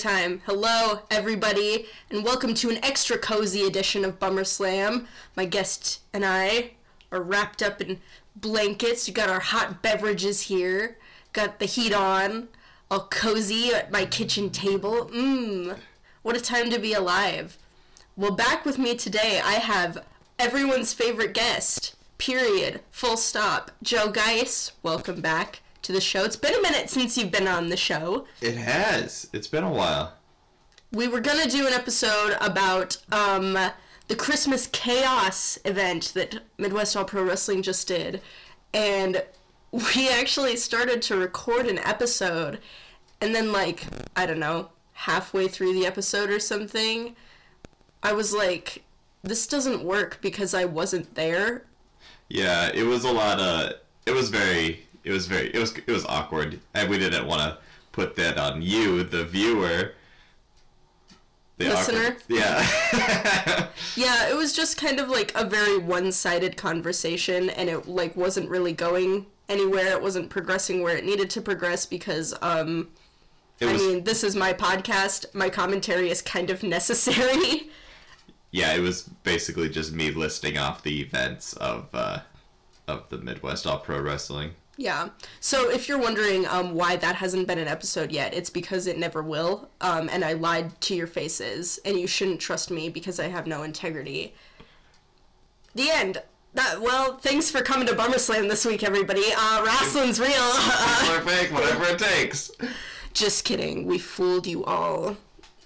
time. Hello, everybody, and welcome to an extra cozy edition of Bummer Slam. My guest and I are wrapped up in blankets. We got our hot beverages here. Got the heat on, all cozy at my kitchen table. Mmm, what a time to be alive. Well, back with me today, I have everyone's favorite guest. Period. Full stop. Joe Geis, welcome back to the show. It's been a minute since you've been on the show. It has. It's been a while. We were gonna do an episode about um, the Christmas Chaos event that Midwest All Pro Wrestling just did, and we actually started to record an episode, and then like I don't know, halfway through the episode or something, I was like, this doesn't work because I wasn't there. Yeah, it was a lot of. It was very. It was very. It was. It was awkward, and we didn't want to put that on you, the viewer. The Listener? awkward- yeah. Yeah, it was just kind of like a very one-sided conversation and it like wasn't really going anywhere. It wasn't progressing where it needed to progress because um I mean, this is my podcast. My commentary is kind of necessary. yeah, it was basically just me listing off the events of uh, of the Midwest All Pro Wrestling. Yeah. So if you're wondering um why that hasn't been an episode yet, it's because it never will. Um and I lied to your faces and you shouldn't trust me because I have no integrity. The end. That, well, thanks for coming to Bummer Slam this week, everybody. Uh, wrestling's real. Fake, whatever it takes. Just kidding. We fooled you all.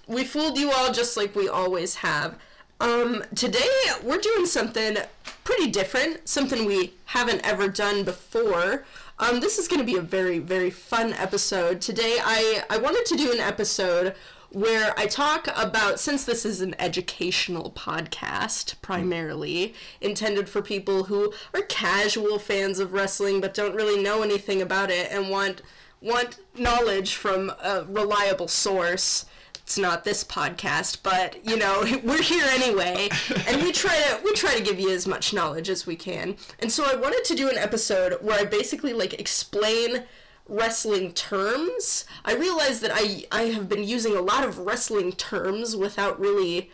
We fooled you all just like we always have. Um, today we're doing something pretty different, something we haven't ever done before. Um, this is going to be a very, very fun episode. Today I, I wanted to do an episode where I talk about, since this is an educational podcast primarily, intended for people who are casual fans of wrestling but don't really know anything about it and want want knowledge from a reliable source. It's not this podcast, but you know we're here anyway, and we try to we try to give you as much knowledge as we can. And so I wanted to do an episode where I basically like explain wrestling terms. I realized that I I have been using a lot of wrestling terms without really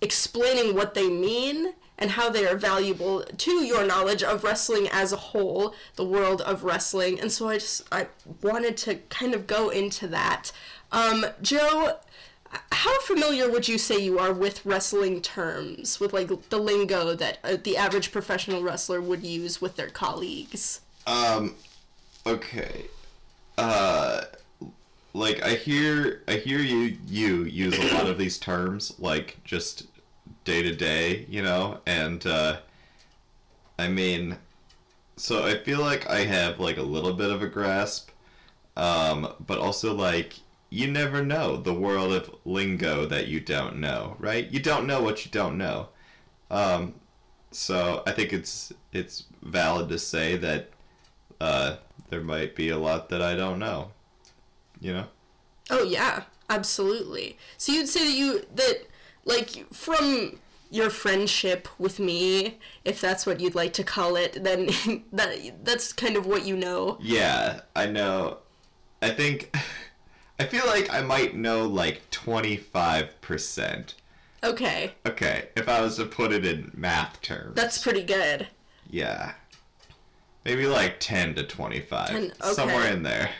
explaining what they mean and how they are valuable to your knowledge of wrestling as a whole, the world of wrestling. And so I just I wanted to kind of go into that. Um, Joe, how familiar would you say you are with wrestling terms, with like the lingo that uh, the average professional wrestler would use with their colleagues? Um, okay. Uh, like I hear, I hear you you use a lot of these terms, like just day to day, you know, and uh, I mean, so I feel like I have like a little bit of a grasp, um, but also like you never know the world of lingo that you don't know, right? You don't know what you don't know. Um, so I think it's it's valid to say that uh, there might be a lot that I don't know. You know? Oh yeah, absolutely. So you'd say that you that like from your friendship with me, if that's what you'd like to call it, then that that's kind of what you know. Yeah, I know. I think I feel like I might know like twenty five percent. Okay, Okay, if I was to put it in math terms. that's pretty good. yeah. Maybe like ten to twenty five. 10, okay. Somewhere in there.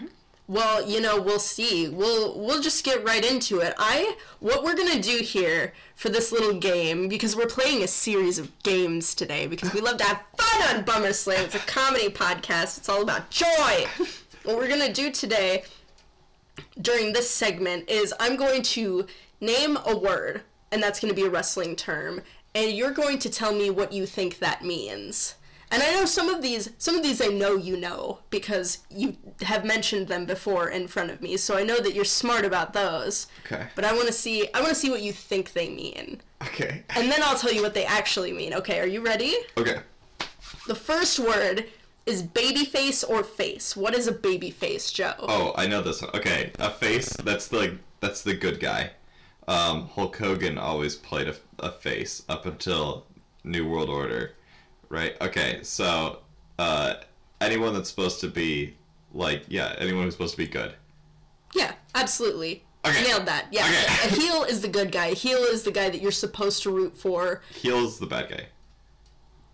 Well, you know, we'll see. We'll we'll just get right into it. I what we're going to do here for this little game because we're playing a series of games today because we love to have fun on Bummer Slam. It's a comedy podcast. It's all about joy. what we're going to do today during this segment is I'm going to name a word and that's going to be a wrestling term and you're going to tell me what you think that means. And I know some of these some of these I know you know because you have mentioned them before in front of me. So I know that you're smart about those. Okay. But I want to see I want to see what you think they mean. Okay. And then I'll tell you what they actually mean. Okay, are you ready? Okay. The first word is babyface or face. What is a babyface, Joe? Oh, I know this one. Okay, a face. That's the that's the good guy. Um, Hulk Hogan always played a, a face up until New World Order, right? Okay, so uh, anyone that's supposed to be like yeah, anyone who's supposed to be good. Yeah, absolutely. Okay. Nailed that. Yeah. Okay. A heel is the good guy. A heel is the guy that you're supposed to root for. Heel's the bad guy.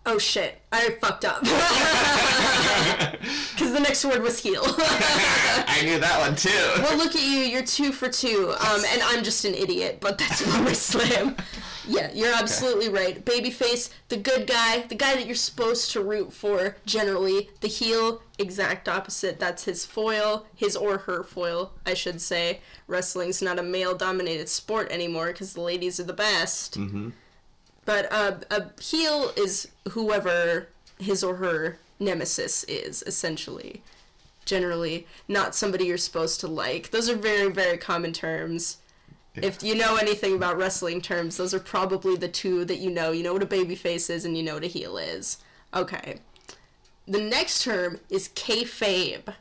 Oh shit. I fucked up. Because the next word was heel. I knew that one too. well, look at you. You're two for two. Um, and I'm just an idiot, but that's Bummer Slam. Yeah, you're absolutely right. Babyface, the good guy, the guy that you're supposed to root for generally. The heel, exact opposite. That's his foil, his or her foil, I should say. Wrestling's not a male dominated sport anymore because the ladies are the best. mm-hmm. But uh, a heel is whoever his or her nemesis is, essentially. Generally, not somebody you're supposed to like. Those are very, very common terms. If you know anything about wrestling terms, those are probably the two that you know. You know what a babyface is, and you know what a heel is. Okay. The next term is kayfabe.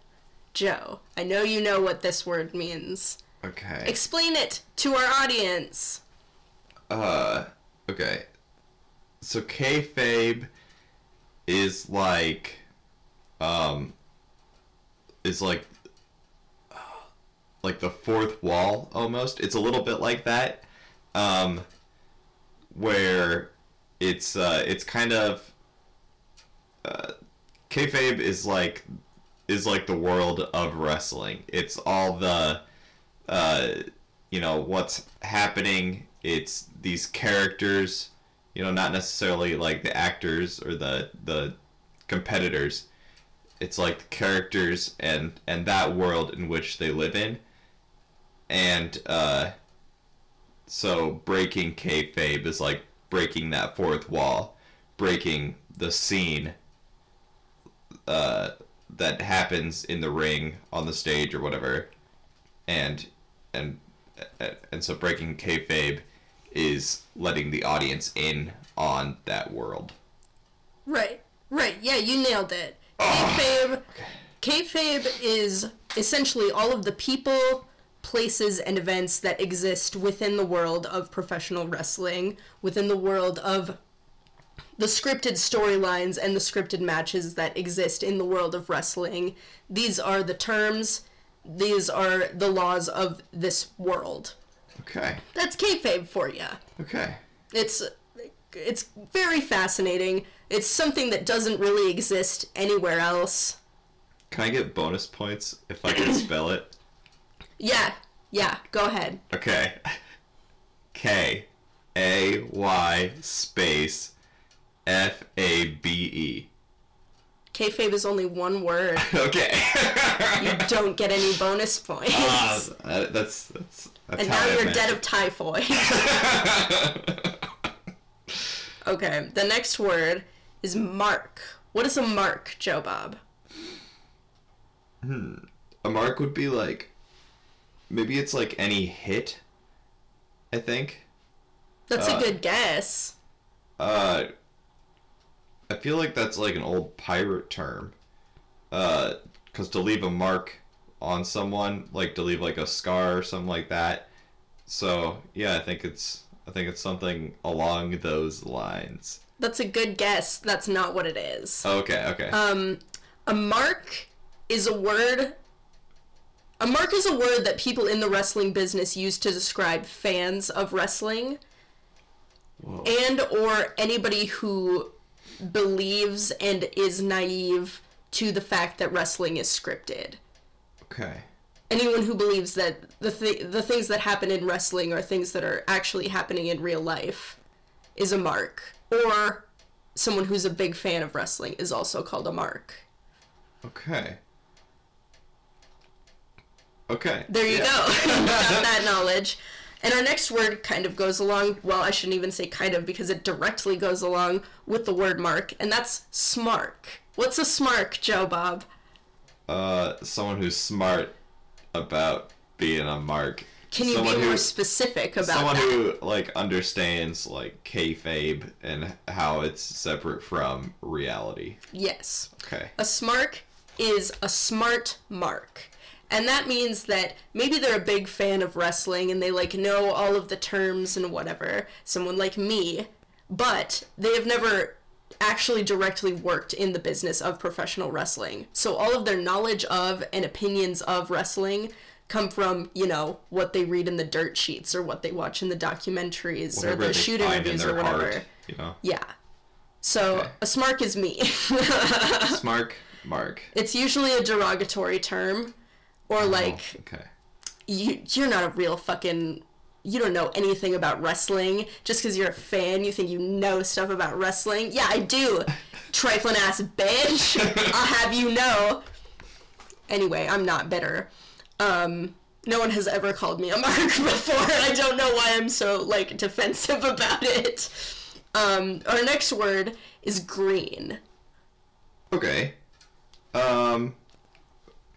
Joe, I know you know what this word means. Okay. Explain it to our audience. Uh, okay. So kayfabe is like, um, is like, like the fourth wall almost. It's a little bit like that, um, where it's uh, it's kind of, uh, kayfabe is like, is like the world of wrestling. It's all the, uh, you know what's happening it's these characters you know not necessarily like the actors or the the competitors. It's like the characters and and that world in which they live in. And uh so breaking kayfabe is like breaking that fourth wall breaking the scene uh that happens in the ring on the stage or whatever. And and and so breaking kayfabe is letting the audience in on that world. Right, right. Yeah, you nailed it. Ah, kayfabe, kayfabe is essentially all of the people, places, and events that exist within the world of professional wrestling, within the world of the scripted storylines and the scripted matches that exist in the world of wrestling. These are the terms. These are the laws of this world. Okay. That's kayfabe for you. Okay. It's it's very fascinating. It's something that doesn't really exist anywhere else. Can I get bonus points if I can spell it? Yeah, yeah. Go ahead. Okay. K A Y space F A B E. Kayfabe is only one word. Okay. You don't get any bonus points. Ah, that- that's that's that's and now I you're dead of typhoid. okay, the next word is mark. What is a mark, Joe Bob? Hmm. a mark would be like maybe it's like any hit. I think. That's Uh, a good guess. Uh, I feel like that's like an old pirate term. Uh, because to leave a mark on someone, like to leave like a scar or something like that. So yeah, I think it's I think it's something along those lines. That's a good guess. That's not what it is. Okay, okay. Um, a mark is a word. A mark is a word that people in the wrestling business use to describe fans of wrestling Whoa. and or anybody who believes and is naive to the fact that wrestling is scripted. Okay. Anyone who believes that the th- the things that happen in wrestling are things that are actually happening in real life is a mark. Or someone who's a big fan of wrestling is also called a mark. Okay. Okay. There you Yeah. go. Got that knowledge. And our next word kind of goes along, well, I shouldn't even say kind of because it directly goes along with the word mark, and that's smark. What's a smark, Joe Bob? Uh, someone who's smart about being a mark. Can you someone be who, more specific about someone that? who like understands like kayfabe and how it's separate from reality. Yes. Okay. A smark is a smart mark. And that means that maybe they're a big fan of wrestling and they like know all of the terms and whatever, someone like me, but they have never actually directly worked in the business of professional wrestling. So all of their knowledge of and opinions of wrestling come from, you know, what they read in the dirt sheets or what they watch in the documentaries Whatever or the shoot interviews or whatever. heart, you know. Yeah. So Okay. a smark is me. smark, Mark. it's usually a derogatory term or oh, like Oh, okay. you you're not a real fucking you don't know anything about wrestling. Just because you're a fan you think you know stuff about wrestling. Yeah i do. Trifling ass bitch. I'll have you know. Anyway i'm not bitter. Um no one has ever called me a mark before. I don't know why i'm so like defensive about it. Um our next word is green. Okay. Um.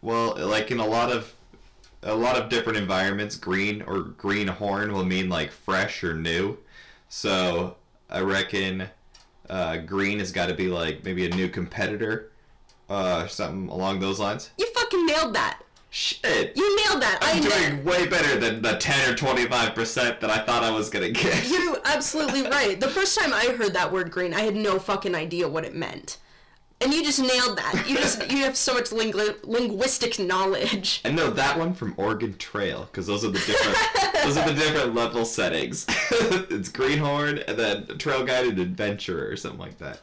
Well, like in a lot of a lot of different environments, green or green horn will mean like fresh or new. So I reckon uh, green has got to be like maybe a new competitor, uh, something along those lines. you fucking nailed that Shit. you nailed that I'm i doing way better than the 10 or 25% that I thought I was gonna get. You're absolutely right. The first time I heard that word green, I had no fucking idea what it meant. And you just nailed that. You just you have so much lingu- linguistic knowledge. I know that one from Oregon Trail because those are the different those are the different level settings. it's Greenhorn and then Trail Guide and Adventurer or something like that.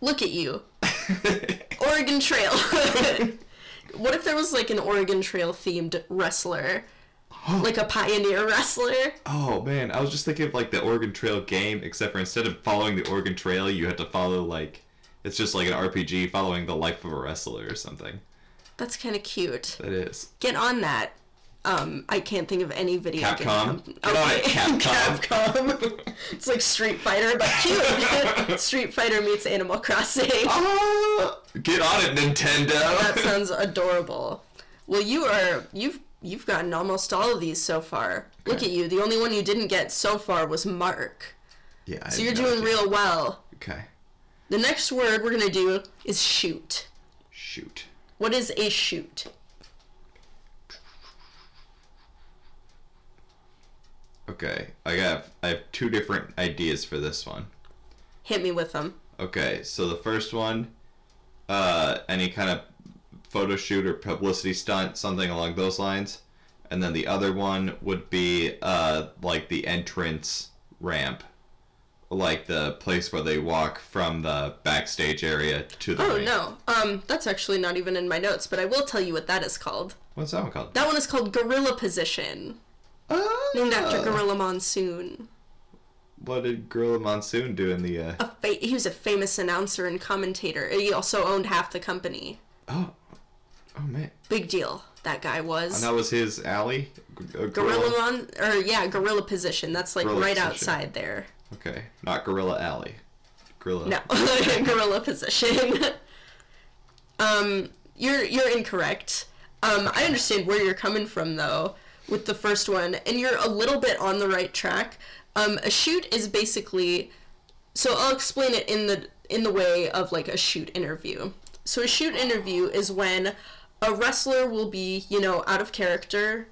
Look at you. Oregon Trail. what if there was like an Oregon Trail themed wrestler? like a pioneer wrestler? oh man, I was just thinking of like the Oregon Trail game, except for instead of following the Oregon Trail, you had to follow like it's just like an RPG following the life of a wrestler or something. That's kind of cute. That is. Get on that. Um, I can't think of any video game. Capcom? company- Get on it, Capcom. Capcom. it's like Street Fighter, but cute. Street Fighter meets Animal Crossing. Ah, get on it, Nintendo. That sounds adorable. Well, you are you've you've gotten almost all of these so far. Look at you. The only one you didn't get so far was Mark. yeah. I So you're doing real well. Okay. The next word we're gonna do is shoot. Shoot. What is a shoot? Okay, I have I have two different ideas for this one. Hit me with them. Okay, so the first one, uh, any kind of photo shoot or publicity stunt, something along those lines, and then the other one would be uh, like the entrance ramp, like the place where they walk from the backstage area to the Oh ring. no. Um, that's actually not even in my notes, but I will tell you what that is called. What's that one called? That one is called gorilla position, named after Ah, Gorilla Monsoon. What did Gorilla Monsoon do in the? Uh... A fa- he was a famous announcer and commentator. He also owned half the company. Oh, oh man, Big deal. That guy was. and that was his alley. G- uh, Gorilla Mon or yeah, gorilla position. That's like Gorilla right position. outside there. Okay, not Gorilla Alley. Gorilla. No, gorilla position. um, you're you're incorrect. Um, I understand where you're coming from though with the first one, and you're a little bit on the right track. Um, a shoot is basically so I'll explain it in the in the way of like a shoot interview. So a shoot interview is when a wrestler will be, you know, out of character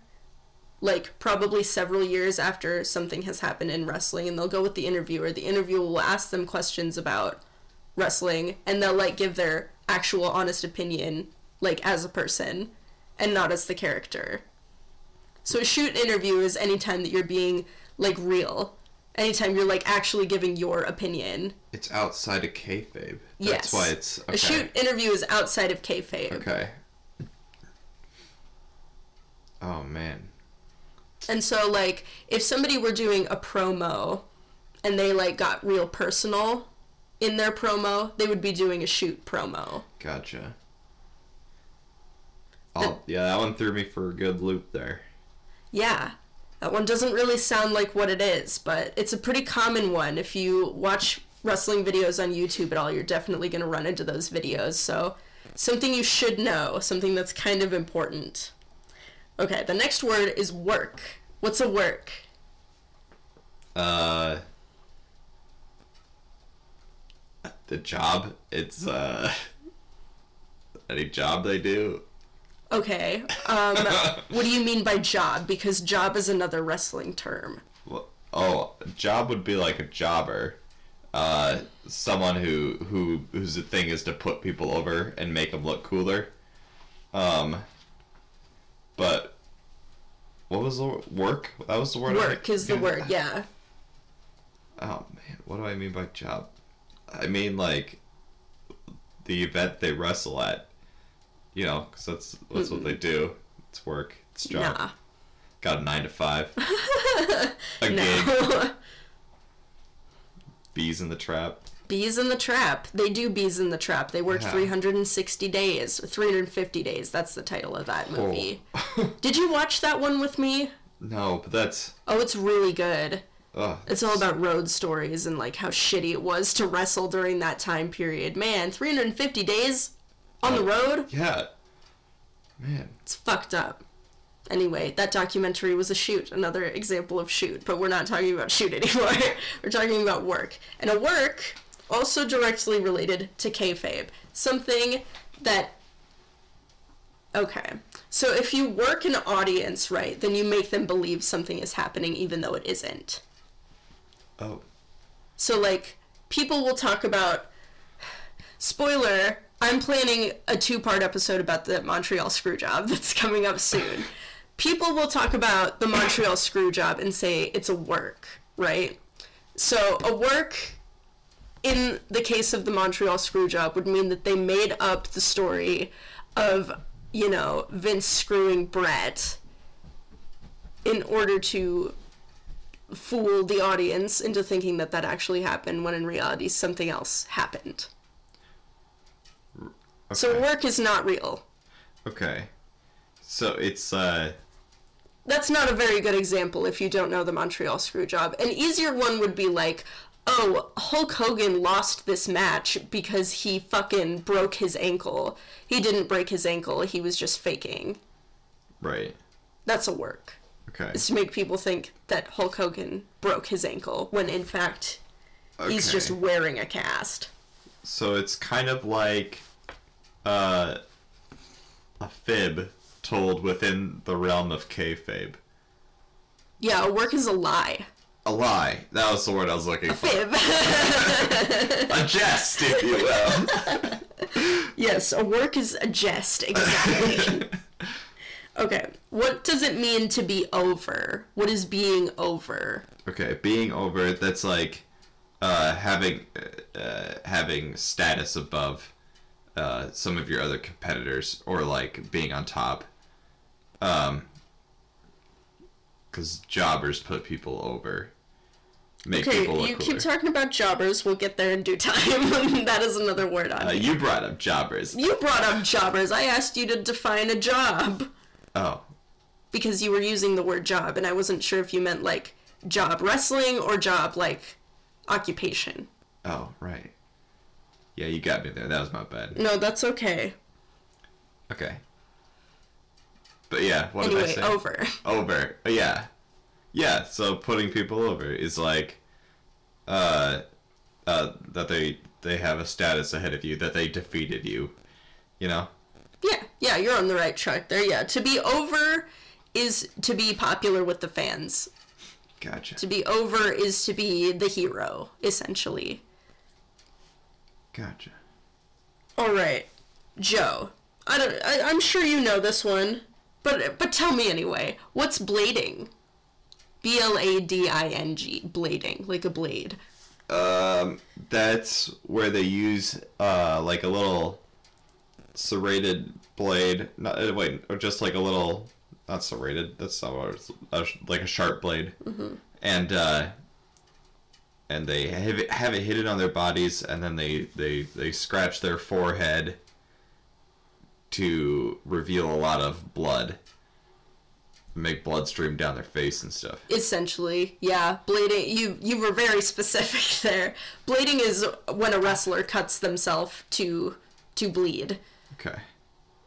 like probably several years after something has happened in wrestling and they'll go with the interviewer. The interviewer will ask them questions about wrestling and they'll like give their actual honest opinion like as a person and not as the character. So a shoot interview is anytime that you're being like real. Anytime you're like actually giving your opinion. It's outside of kayfabe. Yes. That's why it's okay. A shoot interview is outside of kayfabe. Okay. Oh man. And so like if somebody were doing a promo and they like got real personal in their promo, they would be doing a shoot promo. Gotcha. Oh yeah, that one threw me for a good loop there. Yeah. That one doesn't really sound like what it is, but it's a pretty common one. If you watch wrestling videos on YouTube at all, you're definitely going to run into those videos. So, something you should know, something that's kind of important. Okay, the next word is work. What's a work? Uh. The job. It's uh. Any job they do. Okay. Um, what do you mean by job? Because job is another wrestling term. Well, oh, job would be like a jobber, uh, someone who who whose thing is to put people over and make them look cooler. Um, but what was the wor- work? That was the word. I- Work is the word, yeah. Oh man, what do I mean by job? I mean like the event they wrestle at. You know, because that's that's what they do. It's work. It's job. Nah. Got a nine to five. a gig. No. Bees in the trap. Bees in the Trap. They do Bees in the Trap. They worked Yeah. Uh-huh. 360 days, 350 days. That's the title of that movie. Oh. Did you watch that one with me? no, but that's. Oh, it's really good. Ugh, It's all about road stories and like how shitty it was to wrestle during that time period. Man, 350 days on the uh, road? Yeah. Man. It's fucked up. Anyway, that documentary was a shoot, another example of shoot, but we're not talking about shoot anymore. we're talking about work. And a work also directly related to kayfabe. Something that. Okay. So if you work an audience right, then you make them believe something is happening even though it isn't. Oh. So like people will talk about spoiler, I'm planning a two-part episode about the Montreal Screwjob that's coming up soon. people will talk about the Montreal Screwjob and say it's a work, right? So a work in the case of the Montreal Screwjob would mean that they made up the story of, you know, Vince screwing Brett in order to fool the audience into thinking that that actually happened when in reality something else happened. So work is not real. Okay. So it's uh That's not a very good example if you don't know the Montreal Screwjob. An easier one would be like, oh, Hulk Hogan lost this match because he fucking broke his ankle. He didn't break his ankle, he was just faking. right. That's a work. Okay. It's to make people think that Hulk Hogan broke his ankle when in fact he's just wearing a cast. So it's kind of like uh, a fib told within the realm of kayfabe. Yeah, a work is a lie. A lie. That was the word I was looking for. Fib. A jest, if you will. yes, a work is a jest, exactly. okay, what does it mean to be over? What is being over? okay, being over. That's like uh, having uh, having status above uh, some of your other competitors, or like being on top. Um, because jobbers put people over. Make Okay, people look you cooler. keep talking about jobbers. We'll get there in due time. that is another word on Uh, it. you brought up jobbers. You brought up jobbers. I asked you to define a job Oh, because you were using the word job, and I wasn't sure if you meant like job wrestling or job like occupation. oh, right. Yeah, you got me there. That was my bad. No, that's okay. Okay. But yeah, what did I Anyway, say? over. Over. Yeah. Yeah, so putting people over is like uh uh that they they have a status ahead of you, that they defeated you. You know? Yeah, yeah, you're on the right track there. Yeah, to be over is to be popular with the fans. Gotcha. To be over is to be the hero, essentially. Gotcha. All right, Joe. I don't. I, I'm sure you know this one, but but tell me anyway. What's blading? B L A D I N G. Blading, like a blade. Um that's where they use uh like a little serrated blade. Not uh, wait, or just like a little not serrated. That's not what it's uh, like a sharp blade. And uh and they have it, have it hidden on their bodies and then they they they scratch their forehead to reveal a lot of blood. Make blood stream down their face and stuff. Essentially, yeah. Blading. You you were very specific there. Blading is when a wrestler cuts themselves to to bleed. Okay.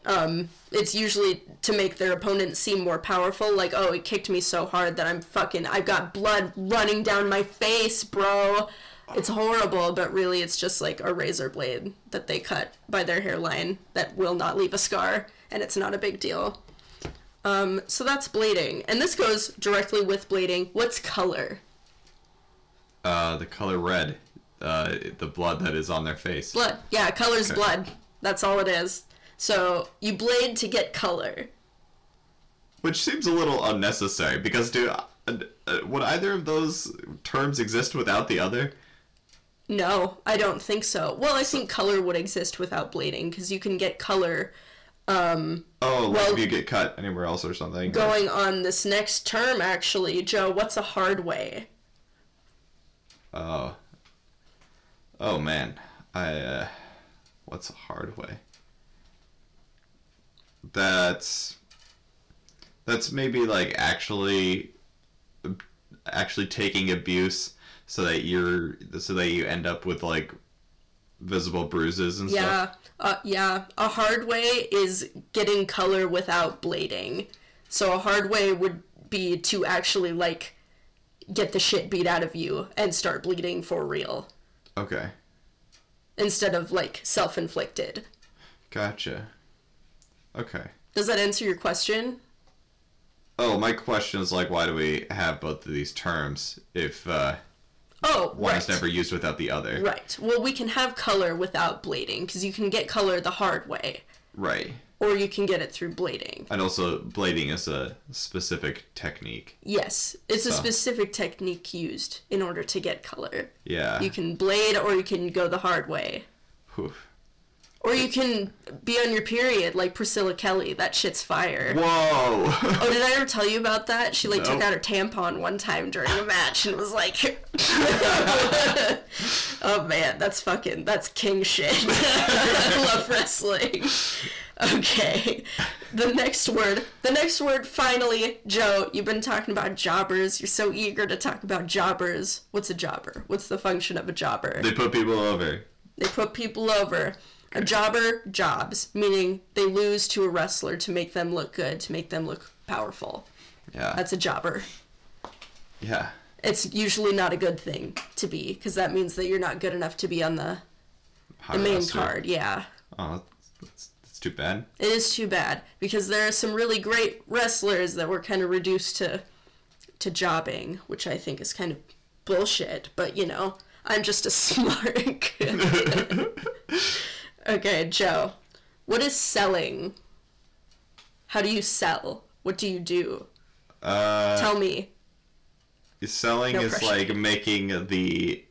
um, it's usually to make their opponent seem more powerful. Like, oh, it kicked me so hard that I'm fucking, I've got blood running down my face, bro. It's horrible, but really it's just like a razor blade that they cut by their hairline that will not leave a scar, and it's not a big deal. Um, so that's blading. And this goes directly with blading. What's color? Uh, the color red. Uh, the blood that is on their face. Blood. Yeah, color's blood. That's all it is. So you blade to get color. which seems a little unnecessary because do uh, uh, would either of those terms exist without the other? No, I don't think so. Well, I think color would exist without blading because you can get color um, Oh, like Well- if you get cut anywhere else or something. or- going on this next term. Actually, Joe, what's a hard way? Oh. Oh man, I. Uh, what's a hard way? That's. That's maybe like actually. Actually taking abuse so that you're so that you end up with like visible bruises and stuff. Yeah, uh, yeah. A hard way is getting color without blading. So a hard way would be to actually like get the shit beat out of you and start bleeding for real Okay, instead of like self-inflicted. gotcha. Okay. Does that answer your question? Oh, my question is like, why do we have both of these terms if uh, Oh, one right. is never used without the other? Right. Well, we can have color without blading because you can get color the hard way, Right. or you can get it through blading. And also, blading is a specific technique. Yes, it's a specific technique used in order to get color. Yeah. You can blade, or you can go the hard way. Whew. Or you can be on your period like Priscilla Kelly. That shit's fire. Whoa! Oh, did I ever tell you about that? She like took out her tampon one time during a match and was like, "Oh man, that's fucking that's king shit." I love wrestling. Okay, the next word. The next word. Finally, Joe. You've been talking about jobbers. You're so eager to talk about jobbers. What's a jobber? What's the function of a jobber? they put people over. They put people over. A jobber jobs, meaning they lose to a wrestler to make them look good, to make them look powerful. Yeah. That's a jobber. yeah. It's usually not a good thing to be, because that means that you're not good enough to be on the, High the main roster. card. Yeah. Oh, that's, that's too bad. It is too bad, because there are some really great wrestlers that were kind of reduced to to jobbing, which I think is kind of bullshit, but you know, I'm just a smart kid. okay, Joe. What is selling? How do you sell? What do you do? Uh, Tell me. selling No is pressure. like making the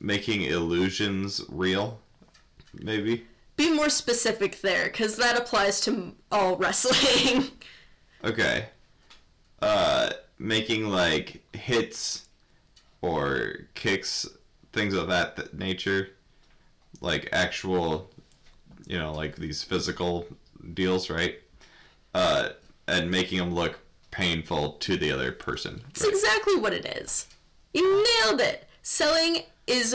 making illusions real. Maybe. Be more specific there, because that applies to all wrestling. Okay. Uh, making like hits or kicks, things of that nature, like actual, you know, like these physical deals, right? Uh, and making them look painful to the other person. It's exactly what it is. You nailed it. Selling is.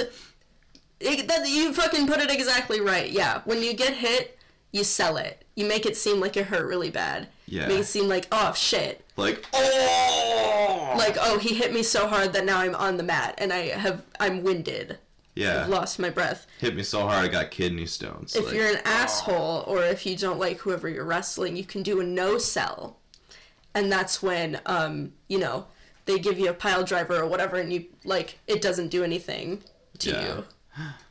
It, that, you fucking put it exactly right. Yeah. When you get hit, you sell it. You make it seem like it hurt really bad. Yeah. Make it seem like, oh shit. Like, oh, Like, oh, he hit me so hard that now I'm on the mat and I have I'm winded. Yeah, I've lost my breath. hit me so hard I got kidney stones. If like, you're an asshole or if you don't like whoever you're wrestling, you can do a no sell. And that's when um, you know, they give you a pile driver or whatever and you like it doesn't do anything to Yeah. you.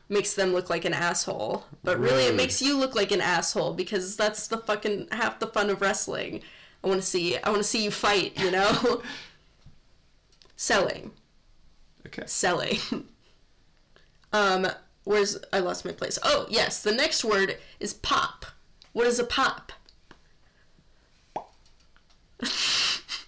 Makes them look like an asshole. But really it makes you look like an asshole because that's the fucking half the fun of wrestling. I wanna see I wanna see you fight, you know? Selling. okay. selling. um, where's I lost my place? Oh, yes, the next word is pop. What is a pop?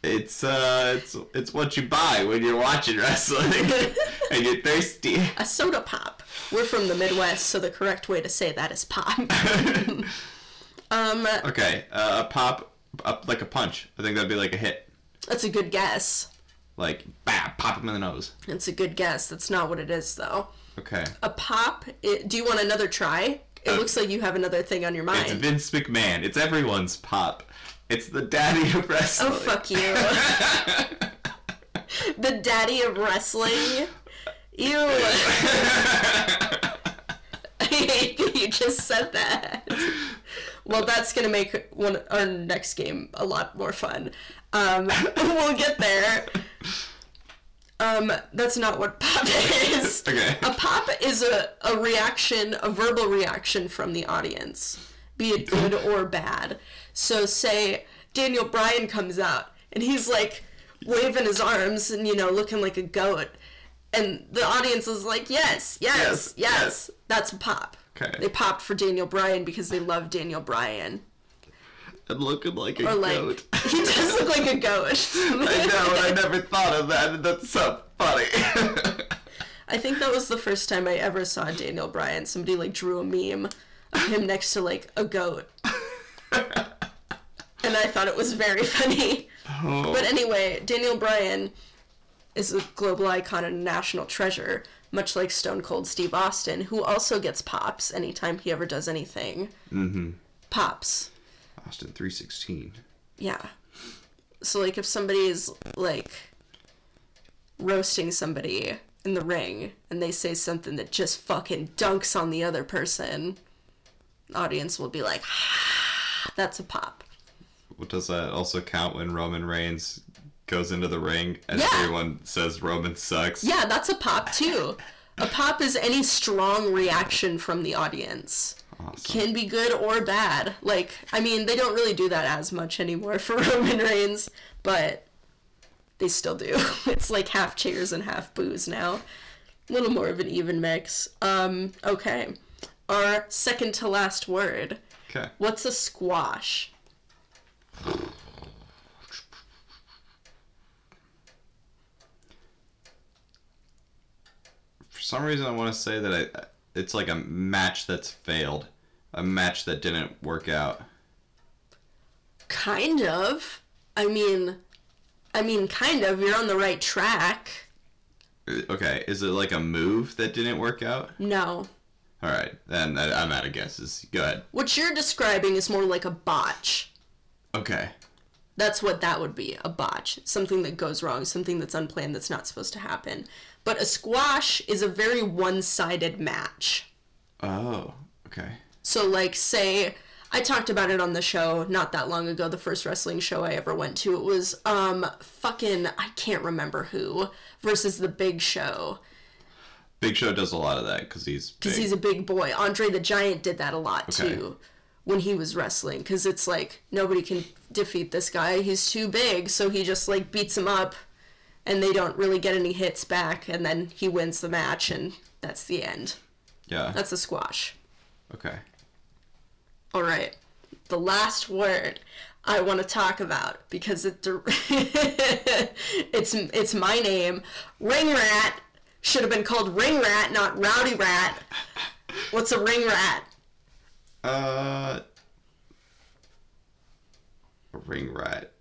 It's uh, it's it's what you buy when you're watching wrestling and you're thirsty. A soda pop. We're from the Midwest, so the correct way to say that is pop. um, Okay, uh, a pop, up like a punch. I think that'd be like a hit. that's a good guess. Like, bam, pop him in the nose. It's a good guess. That's not what it is, though. Okay. A pop. It, do you want another try? It Uh, looks like you have another thing on your mind. It's. Vince McMahon. It's everyone's pop. It's the daddy of wrestling. Oh fuck you. the daddy of wrestling. Ew. I hate that you just said that. Well, that's gonna make one our next game a lot more fun. Um, we'll get there. Um, that's not what pop is. Okay. A pop is a, a reaction, a verbal reaction from the audience, be it good or bad. So, say Daniel Bryan comes out and he's like waving his arms and you know looking like a goat, and the audience is like, yes, yes, Yes, yes, yes. that's a pop. Okay. They popped for Daniel Bryan because they love Daniel Bryan. And looking like a Or like goat. he does look like a goat. I know, and I never thought of that, and that's so funny. I think that was the first time I ever saw Daniel Bryan. Somebody like drew a meme of him next to like a goat. and I thought it was very funny. Oh. But anyway, Daniel Bryan is a global icon and a national treasure, much like Stone Cold Steve Austin, who also gets pops anytime he ever does anything. Mm-hmm. Pops. Austin 316. Yeah. So like if somebody is like roasting somebody in the ring and they say something that just fucking dunks on the other person, the audience will be like, ah, that's a pop. What does that also count when Roman Reigns goes into the ring and Yeah. everyone says Roman sucks? Yeah, that's a pop too. A pop is any strong reaction from the audience. Awesome. Can be good or bad. Like, I mean, they don't really do that as much anymore for Roman Reigns, but they still do. It's like half cheers and half booze now. A little more of an even mix. Um, okay. Our second to last word. Okay. What's a squash? For some reason, I want to say that I, it's like a match that's failed, a match that didn't work out. Kind of. I mean, I mean, kind of. You're on the right track. Uh, Okay, is it like a move that didn't work out? No. All right, then I'm out of guesses. Go ahead. What you're describing is more like a botch. Okay. That's what that would be a botch. Something that goes wrong, something that's unplanned that's not supposed to happen. But a squash is a very one sided match. Oh, okay. So, like, say, I talked about it on the show not that long ago, the first wrestling show I ever went to. It was, um, fucking, I can't remember who, versus the big show. Big Show does a lot of that because he's because he's a big boy. Andre the Giant did that a lot Okay. too when he was wrestling because it's like nobody can defeat this guy. He's too big, so he just like beats him up, and they don't really get any hits back, and then he wins the match, and that's the end. yeah. That's a squash. Okay. All right, the last word I want to talk about because it it's it's my name. Ring rat should have been called ring rat, not rowdy rat. What's a ring rat? Uh, a ring rat.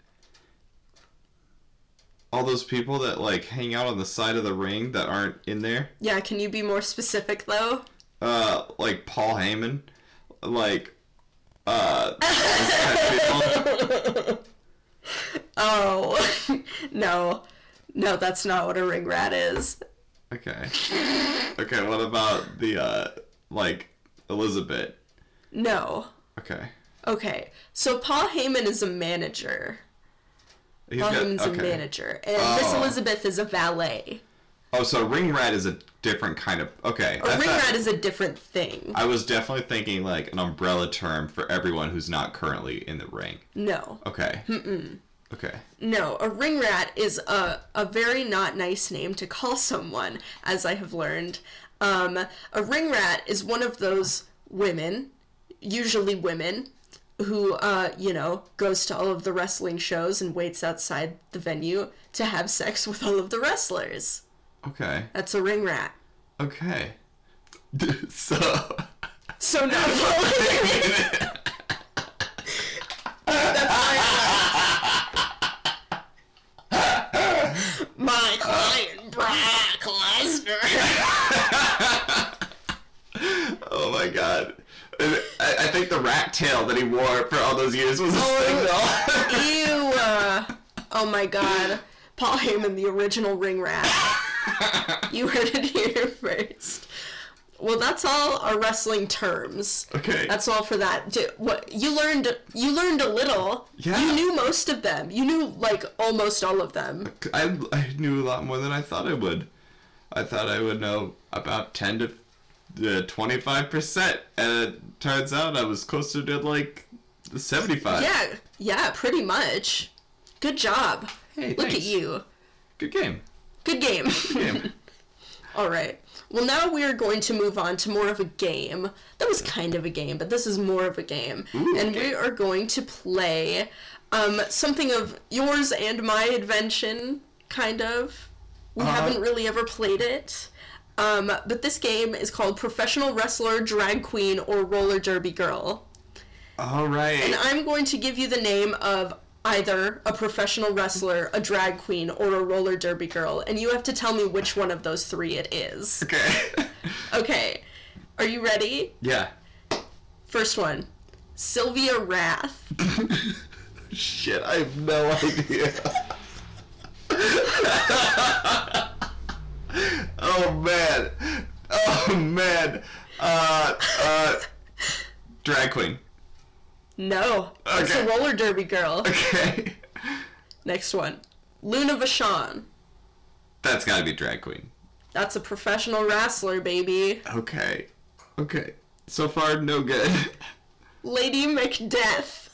All those people that like hang out on the side of the ring that aren't in there. Yeah, can you be more specific though? Uh, like Paul Heyman, like uh, those kind of people. Oh, no. No, that's not what a ring rat is. Okay. Okay. What about the uh, like Elizabeth? No. Okay. Okay, so Paul Heyman is a manager. He's Paul got- Heyman's a okay. manager. And Miss Oh. Elizabeth is a valet. Oh, so ring rat is a different kind of. Okay. A ring rat is a different thing. I was definitely thinking like an umbrella term for everyone who's not currently in the ring. No. Okay. Mm-mm. Okay. No, a ring rat is a, a very not nice name to call someone, as I have learned. Um, a ring rat is one of those women, usually women, who, uh, you know, goes to all of the wrestling shows and waits outside the venue to have sex with all of the wrestlers. Okay. That's a ring rat. Okay. so. So now following my client Brock Lesnar. Oh my god. I, I think the rat tail that he wore for all those years was a signal. Ew. uh, oh my god. Paul Heyman, the original ring rat. You heard it here first. Well, that's all our wrestling terms. okay. That's all for that. What you learned? You learned a little. Yeah. You knew most of them. You knew like almost all of them. I, I knew a lot more than I thought I would. I thought I would know about 10 to uh, 25%, and it turns out I was closer to like 75. Yeah, yeah, pretty much. Good job. Hey, Look thanks. at you. Good game. Good game. game. All right. Well, now we are going to move on to more of a game. That was kind of a game, but this is more of a game. Ooh, and okay. we are going to play um, something of yours and my invention, kind of. We Uh-huh. haven't really ever played it. Um, but this game is called Professional Wrestler, Drag Queen, or Roller Derby Girl. All right. And I'm going to give you the name of either a professional wrestler, a drag queen, or a roller derby girl, and you have to tell me which one of those three it is. okay. Okay, are you ready? yeah. First one Sylvia Wrath. Shit, I have no idea. oh man. Oh man. Uh uh drag queen. No, it's a roller derby girl. Okay. Next one Luna Vachon. That's gotta be drag queen. That's a professional wrestler, baby. Okay. Okay. So far no good. Lady Macbeth.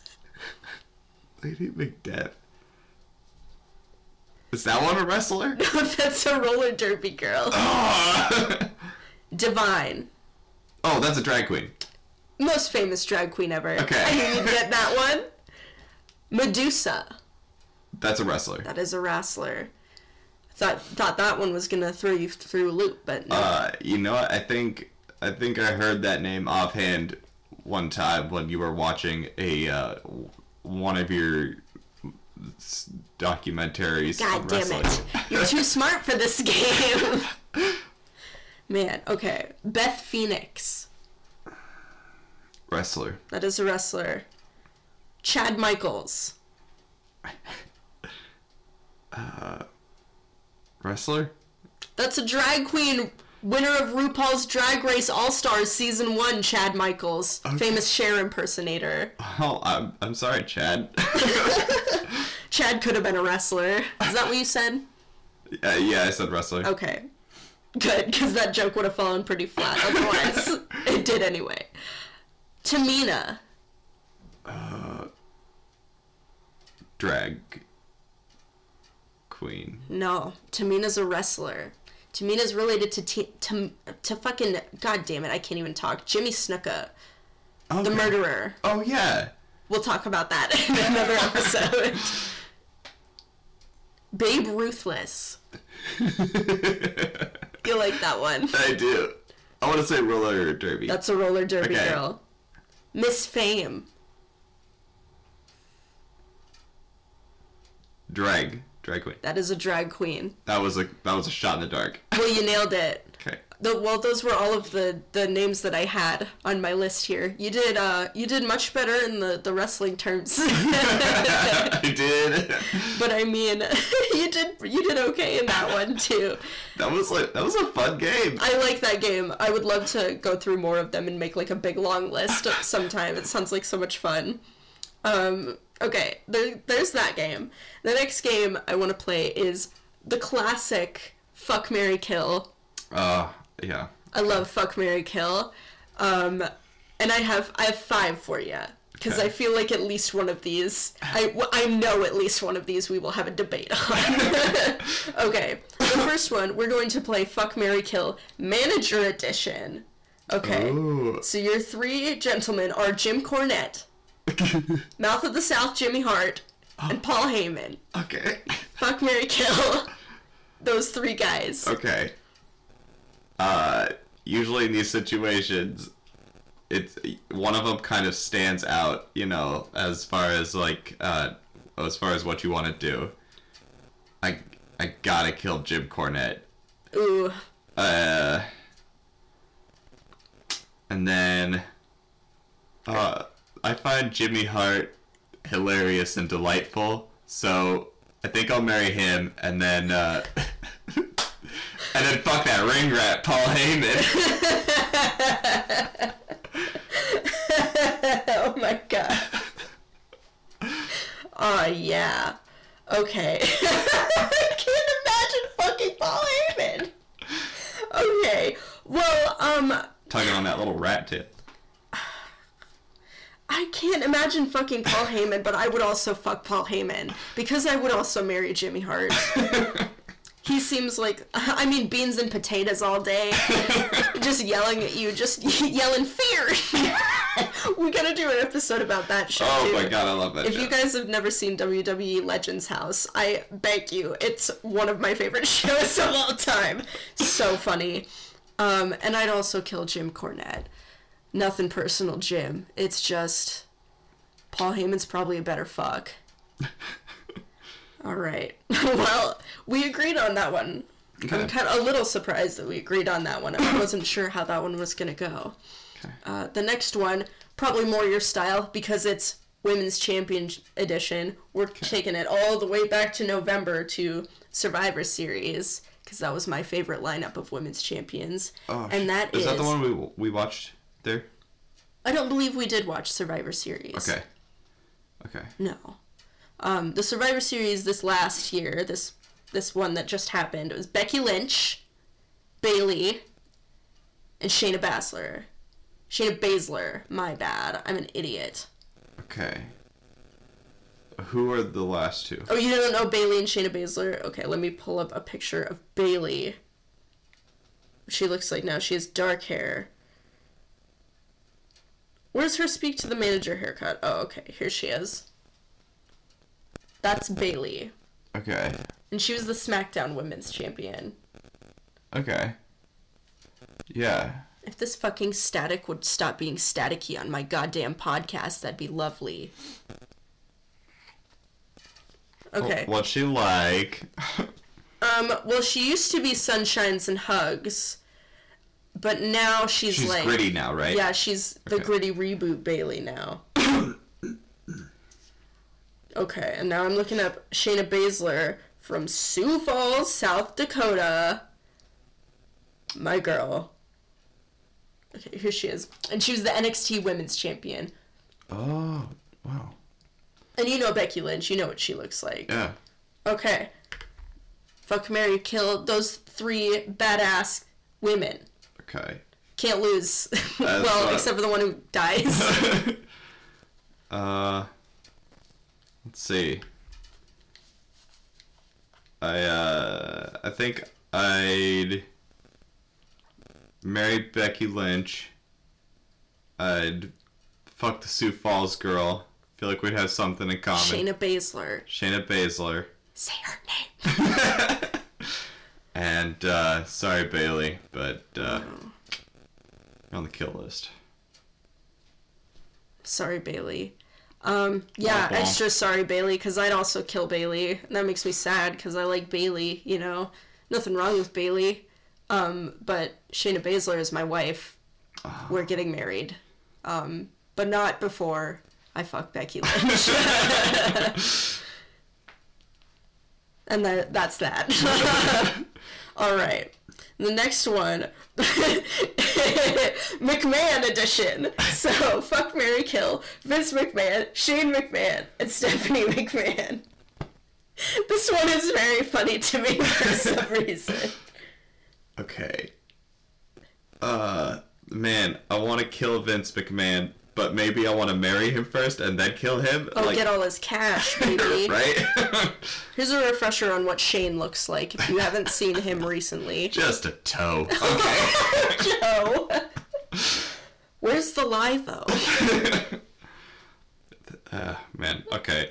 Lady Macbeth. Is that one a wrestler? No, That's a roller derby girl. oh, Divine. Oh, that's a drag queen. Most famous drag queen ever. Okay. I knew you'd get that one. Medusa. That's a wrestler. That is a wrestler. Thought thought that one was gonna throw you through a loop, but no. Uh, you know what? I think I think I heard that name offhand one time when you were watching a uh, one of your documentaries. God damn it! You're too smart for this game. Man, okay. Beth Phoenix. Wrestler. That is a wrestler. Chad Michaels. Uh, wrestler. That's a drag queen. Winner of RuPaul's Drag Race All Stars Season 1, Chad Michaels. Famous Cher impersonator. Oh, I'm I'm sorry, Chad. Chad could have been a wrestler. Is that what you said? uh, yeah, I said wrestler. Okay. Good, because that joke would have fallen pretty flat otherwise. it did anyway. Tamina. Drag queen. No, Tamina's a wrestler. Tamina's related to t- to to fucking god damn it, I can't even talk. Jimmy Snuka, Okay. the murderer. Oh yeah. We'll talk about that in another episode. Babe Ruthless. You like that one? I do. I want to say roller derby. That's a roller derby Okay. girl. Miss Fame. drag. Drag queen. That is a drag queen. That was a that was a shot in the dark. Well, you nailed it. The, well, those were all of the, the names that I had on my list here. You did uh you did much better in the, the wrestling terms. I did. but I mean, you did you did okay in that one too. That was like that was a fun game. I like that game. I would love to go through more of them and make like a big long list sometime. It sounds like so much fun. Um, okay, there, there's that game. The next game I want to play is the classic Fuck Mary Kill. Uh, yeah. I love Fuck Mary Kill. Um, and I have I have five for you because Okay. I feel like at least one of these I, I know at least one of these we will have a debate on. okay, the first one we're going to play Fuck Mary Kill Manager Edition. Okay, Ooh. so your three gentlemen are Jim Cornette, Mouth of the South Jimmy Hart, and Paul Heyman. okay. Fuck Mary Kill. Those three guys. Okay. Uh, usually in these situations, it's one of them kind of stands out, you know, as far as like, uh, as far as what you want to do. I I gotta kill Jim Cornette. Ooh. Uh, and then, uh, I find Jimmy Hart hilarious and delightful, so I think I'll marry him, and then, uh, and then fuck that ring rat, Paul Heyman. oh my god. Oh yeah. Okay. I can't imagine fucking Paul Heyman. Okay. Well, um, Tugging on that little rat tip. I I can't imagine fucking Paul Heyman, but I would also fuck Paul Heyman because I would also marry Jimmy Hart. he seems like I mean beans and potatoes all day, just yelling at you, just yelling fear. we gotta do an episode about that show. oh too. my god, I love that If show. you guys have never seen WWE Legends House, I beg you, it's one of my favorite shows of all time. So funny. Um, and I'd also kill Jim Cornette. Nothing personal, Jim. It's just Paul Heyman's probably a better fuck. All right. well, we agreed on that one. I'm kind of a little surprised that we agreed on that one. I wasn't sure how that one was gonna go. Okay. Uh, the next one, probably more your style because it's Women's Champion Edition. We're taking it all the way back to November to Survivor Series because that was my favorite lineup of women's champions. Oh, and that is is, that the one we we watched there? I don't believe we did watch Survivor Series. Okay. Okay. No. Um, the Survivor Series this last year, this this one that just happened, it was Becky Lynch, Bayley, and Shayna Baszler. Shayna Baszler. My bad. I'm an idiot. Okay. Who are the last two? Oh, you don't know Bayley and Shayna Baszler? Okay, let me pull up a picture of Bayley. She looks like now. She has dark hair. Where's her speak to the manager haircut? Oh, okay. Here she is. That's Bayley. Okay. And she was the SmackDown Women's Champion. Okay. Yeah. If this fucking static would stop being staticky on my goddamn podcast, that'd be lovely. Okay. What's she like? Um, well, she used to be Sunshines and Hugs, but now she's, She's like. gritty now, right? Yeah, she's the gritty reboot Bayley now. okay, and now I'm looking up Shayna Baszler from Sioux Falls, South Dakota. My girl. Okay, here she is. And she was the NXT Women's Champion. Oh, wow. And you know Becky Lynch, you know what she looks like. Yeah. Okay. Fuck Mary kill those three badass women. Okay. Can't lose. well, what- except for the one who dies. uh, let's see. I uh, I think I'd marry Becky Lynch. I'd fuck the Sioux Falls girl. Feel like we'd have something in common. Shayna Baszler. Shayna Baszler. Say her name. and uh, sorry Bayley, but uh, you're on the kill list. Sorry, Bayley. Um, yeah, Womp womp. extra sorry, Bayley, because I'd also kill Bayley. And that makes me sad because I like Bayley, you know. Nothing wrong with Bayley. Um, but Shayna Baszler is my wife. We're getting married. Um, but not before I fuck Becky Lynch. and that, that's that. All right. The next one, McMahon edition. So, fuck Mary Kill, Vince McMahon, Shane McMahon, and Stephanie McMahon. This one is very funny to me for some reason. Okay. Uh, man, I want to kill Vince McMahon, but maybe I want to marry him first and then kill him. Oh, get all his cash, baby. right? Here's a refresher on what Shane looks like if you haven't seen him recently. Just a toe. Okay. Joe. Where's the lie, though? uh, man. Okay.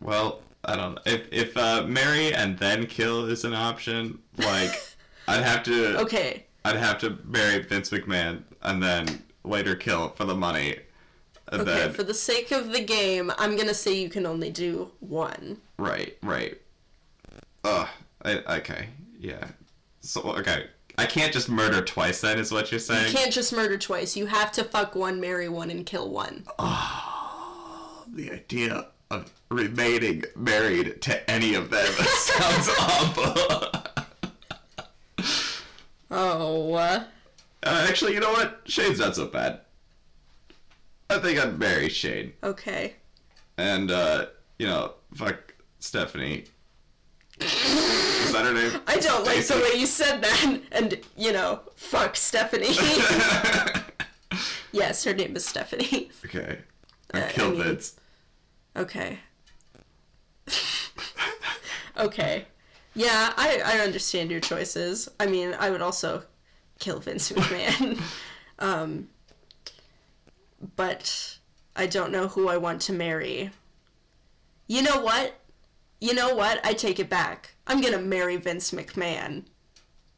well, I don't know. If if uh, marry and then kill is an option, like I'd have to. Okay, I'd have to marry Vince McMahon and then later kill for the money. And okay, then for the sake of the game, I'm gonna say you can only do one. right, right. Ugh. I, okay. Yeah. So okay. I can't just murder twice. Then is what you're saying? You can't just murder twice. You have to fuck one, marry one, and kill one. Oh, The idea of remaining married to any of them sounds awful. Oh, uh, Uh, actually, you know what? Shane's not so bad. I think I'd marry Shane. okay. And, uh, you know, fuck Stephanie. Is that her name? I don't like the way you said that. And, you know, fuck Stephanie. Yes, her name is Stephanie. Okay. I Uh, I killed mean- Vince. Okay. okay. Yeah, I, I understand your choices. I mean, I would also kill Vince McMahon. um, but I don't know who I want to marry. You know what? You know what? I take it back. I'm gonna marry Vince McMahon.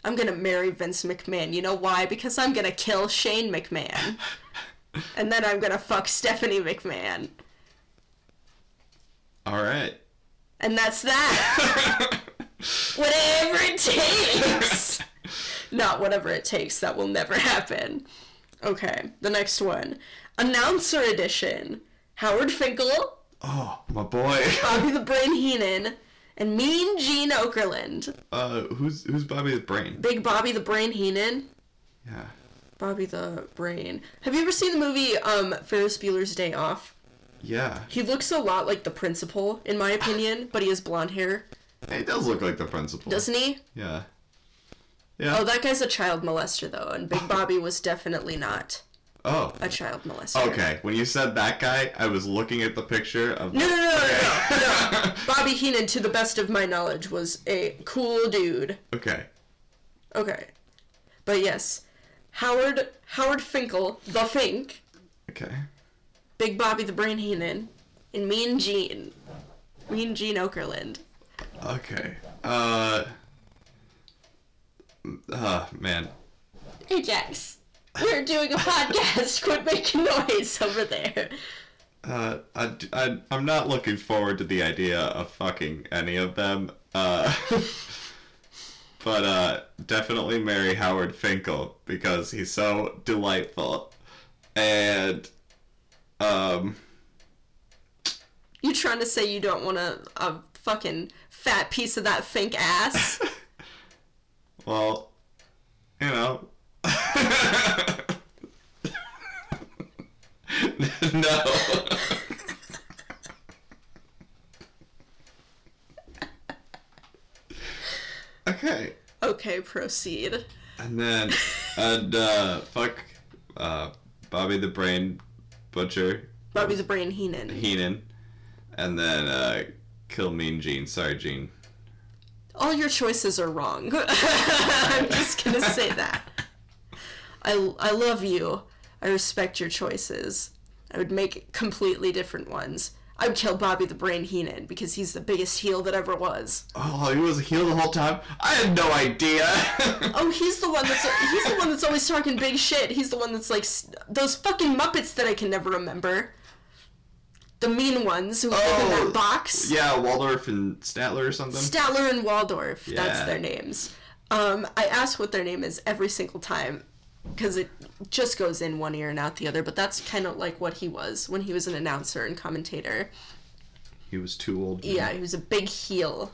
I'm gonna marry Vince McMahon. You know why? Because I'm gonna kill Shane McMahon. and then I'm gonna fuck Stephanie McMahon. All right. And that's that. whatever it takes. Not whatever it takes. That will never happen. Okay, the next one. Announcer edition. Howard Finkel, Oh, my boy. Bobby the Brain Heenan, and Mean Gene Okerlund. Uh, who's who's Bobby the Brain? Big Bobby the Brain Heenan. Yeah. Bobby the Brain. Have you ever seen the movie um, Ferris Bueller's Day Off? Yeah. He looks a lot like the principal, in my opinion, but he has blonde hair, He does look like the principal. doesn't he? Yeah. Yeah. Oh, that guy's a child molester, though, and Big Bobby was definitely not Oh. a child molester. Okay. When you said that guy, I was looking at the picture of. No, no, no, no, no, no. Bobby Heenan, to the best of my knowledge, was a cool dude. Okay. Okay. But yes, Howard Howard Finkel, the Fink, Okay. Big Bobby the Brain Heenan, and Mean Gene. Mean Gene Okerlund. Okay. Uh. Uh, man. Hey, Jax. We're doing a podcast. Quit making noise over there. Uh, I, I, I'm not looking forward to the idea of fucking any of them. Uh, but uh, definitely marry Howard Finkel because he's so delightful. And, um, You trying to say you don't want a, a fucking fat piece of that Fink ass? well, you know. no. okay. okay, proceed. And then, and, uh, fuck, uh, Bobby the Brain Butcher, Bobby the Brain Heenan. Heenan, and then, uh, kill Mean Gene. Sorry, Gene. All your choices are wrong. I'm just gonna say that. I, I love you. I respect your choices. I would make completely different ones. I would kill Bobby the Brain Heenan because he's the biggest heel that ever was. Oh, he was a heel the whole time? I had no idea! Oh, he's the one that's he's the one that's always talking big shit. He's the one that's like those fucking Muppets that I can never remember. The mean ones who live in Oh, that box. yeah, Waldorf and Statler or something? Statler and Waldorf. That's their names. Um, I ask what their name is every single time because it just goes in one ear and out the other. But that's kind of like what he was when he was an announcer and commentator. he was too old. Yeah, he was a big heel.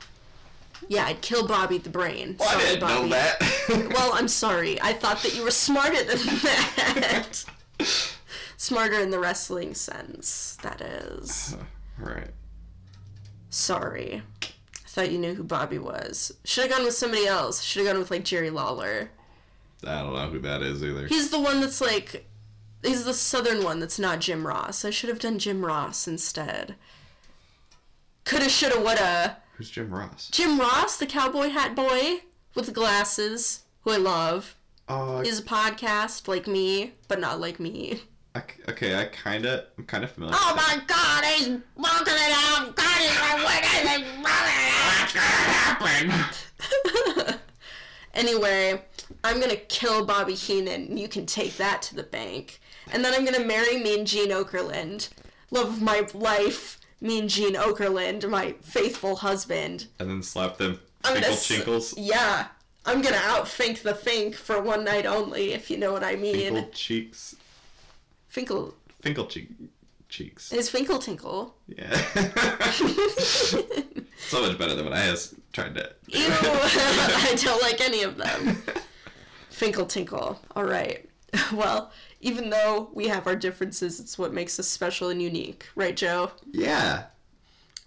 Yeah, I'd kill Bobby the Brain. I Sorry, didn't Bobby. know that. Well, I'm sorry. I thought that you were smarter than that. smarter in the wrestling sense, that is. right. Sorry. I thought you knew who Bobby was. Should have gone with somebody else. Should have gone with like Jerry Lawler. I don't know who that is either. He's the one that's like he's the southern one that's not Jim Ross. I should have done Jim Ross instead. Coulda, shoulda, woulda. Who's Jim Ross? Jim Ross, the cowboy hat boy with the glasses, who I love. Uh, oh, Is a podcast like me, but not like me. I, okay, I kinda, I'm kinda familiar. Oh my god, he's walking it out. God is my Anyway, I'm gonna kill Bobby Heenan. And you can take that to the bank. And then I'm gonna marry Mean Gene Okerlund. Love of my life, Mean Gene Okerlund, my faithful husband. And then slap them I'm gonna chinkles, Yeah. I'm gonna outfink the fink for one night only, if you know what I mean. finkle cheeks, Finkle. finkle cheek, cheeks. His Finkle Tinkle. Yeah. so much better than what I was trying to. Ew, I don't like any of them. Finkle Tinkle. All right. Well, even though we have our differences, it's what makes us special and unique, right, Joe? Yeah.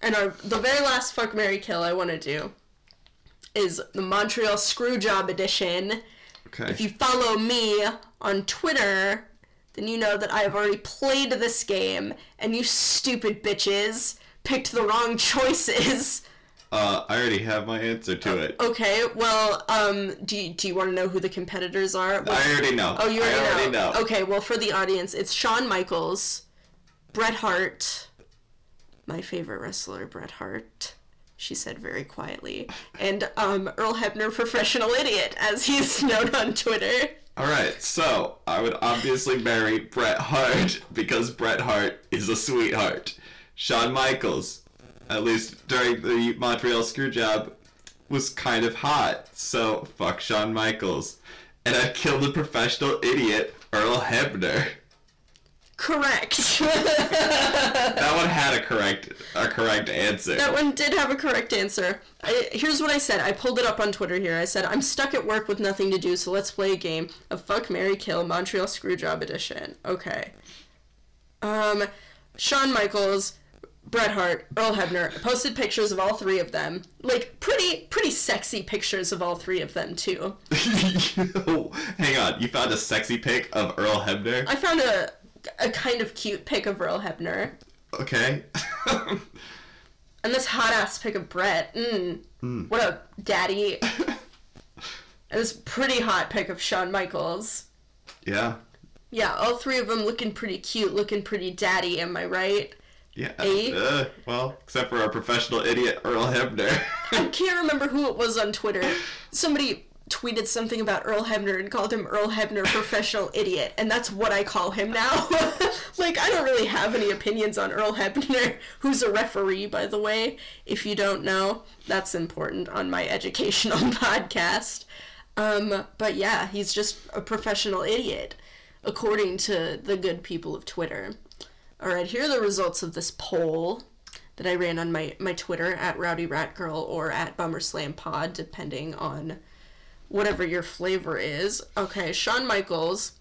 And our the very last fuck Mary kill I want to do is the Montreal Screwjob edition. Okay. If you follow me on Twitter, then you know that I have already played this game, and you stupid bitches picked the wrong choices. Uh, I already have my answer to it. Okay, well, um, do you, do you want to know who the competitors are? Well, I already know. oh, you already, I already know. know. Okay, well, for the audience, it's Shawn Michaels, Bret Hart, my favorite wrestler, Bret Hart. She said very quietly, and um, Earl Hebner, professional idiot, as he's known on Twitter. All right, so I would obviously marry Bret Hart because Bret Hart is a sweetheart. Shawn Michaels, at least during the Montreal Screwjob, was kind of hot. So fuck Shawn Michaels, and I'd kill the professional idiot Earl Hebner. Correct. That one had a correct a correct answer. That one did have a correct answer. I, here's what I said. I pulled it up on Twitter here. I said, I'm stuck at work with nothing to do, so let's play a game of Fuck, Mary Kill Montreal Screwjob Edition. Okay. Um, Shawn Michaels, Bret Hart, Earl Hebner. I posted pictures of all three of them. Like, pretty, pretty sexy pictures of all three of them, too. Hang on, you found a sexy pic of Earl Hebner? I found a, a kind of cute pic of Earl Hebner. Okay. And this hot ass pic of Bret. Mm. What a daddy. and this pretty hot pic of Shawn Michaels. yeah. Yeah, all three of them looking pretty cute, looking pretty daddy, am I right? Yeah. Uh, well, except for our professional idiot Earl Hebner. I can't remember who it was on Twitter. Somebody tweeted something about Earl Hebner and called him Earl Hebner professional idiot, and that's what I call him now. like, I don't really have any opinions on Earl Hebner, who's a referee, by the way. If you don't know, that's important on my educational podcast. Um, but yeah, he's just a professional idiot, according to the good people of Twitter. All right, here are the results of this poll that I ran on my, my Twitter at Rowdy Rat Girl or at Bummer Slam Pod, depending on whatever your flavor is. Okay, Shawn Michaels,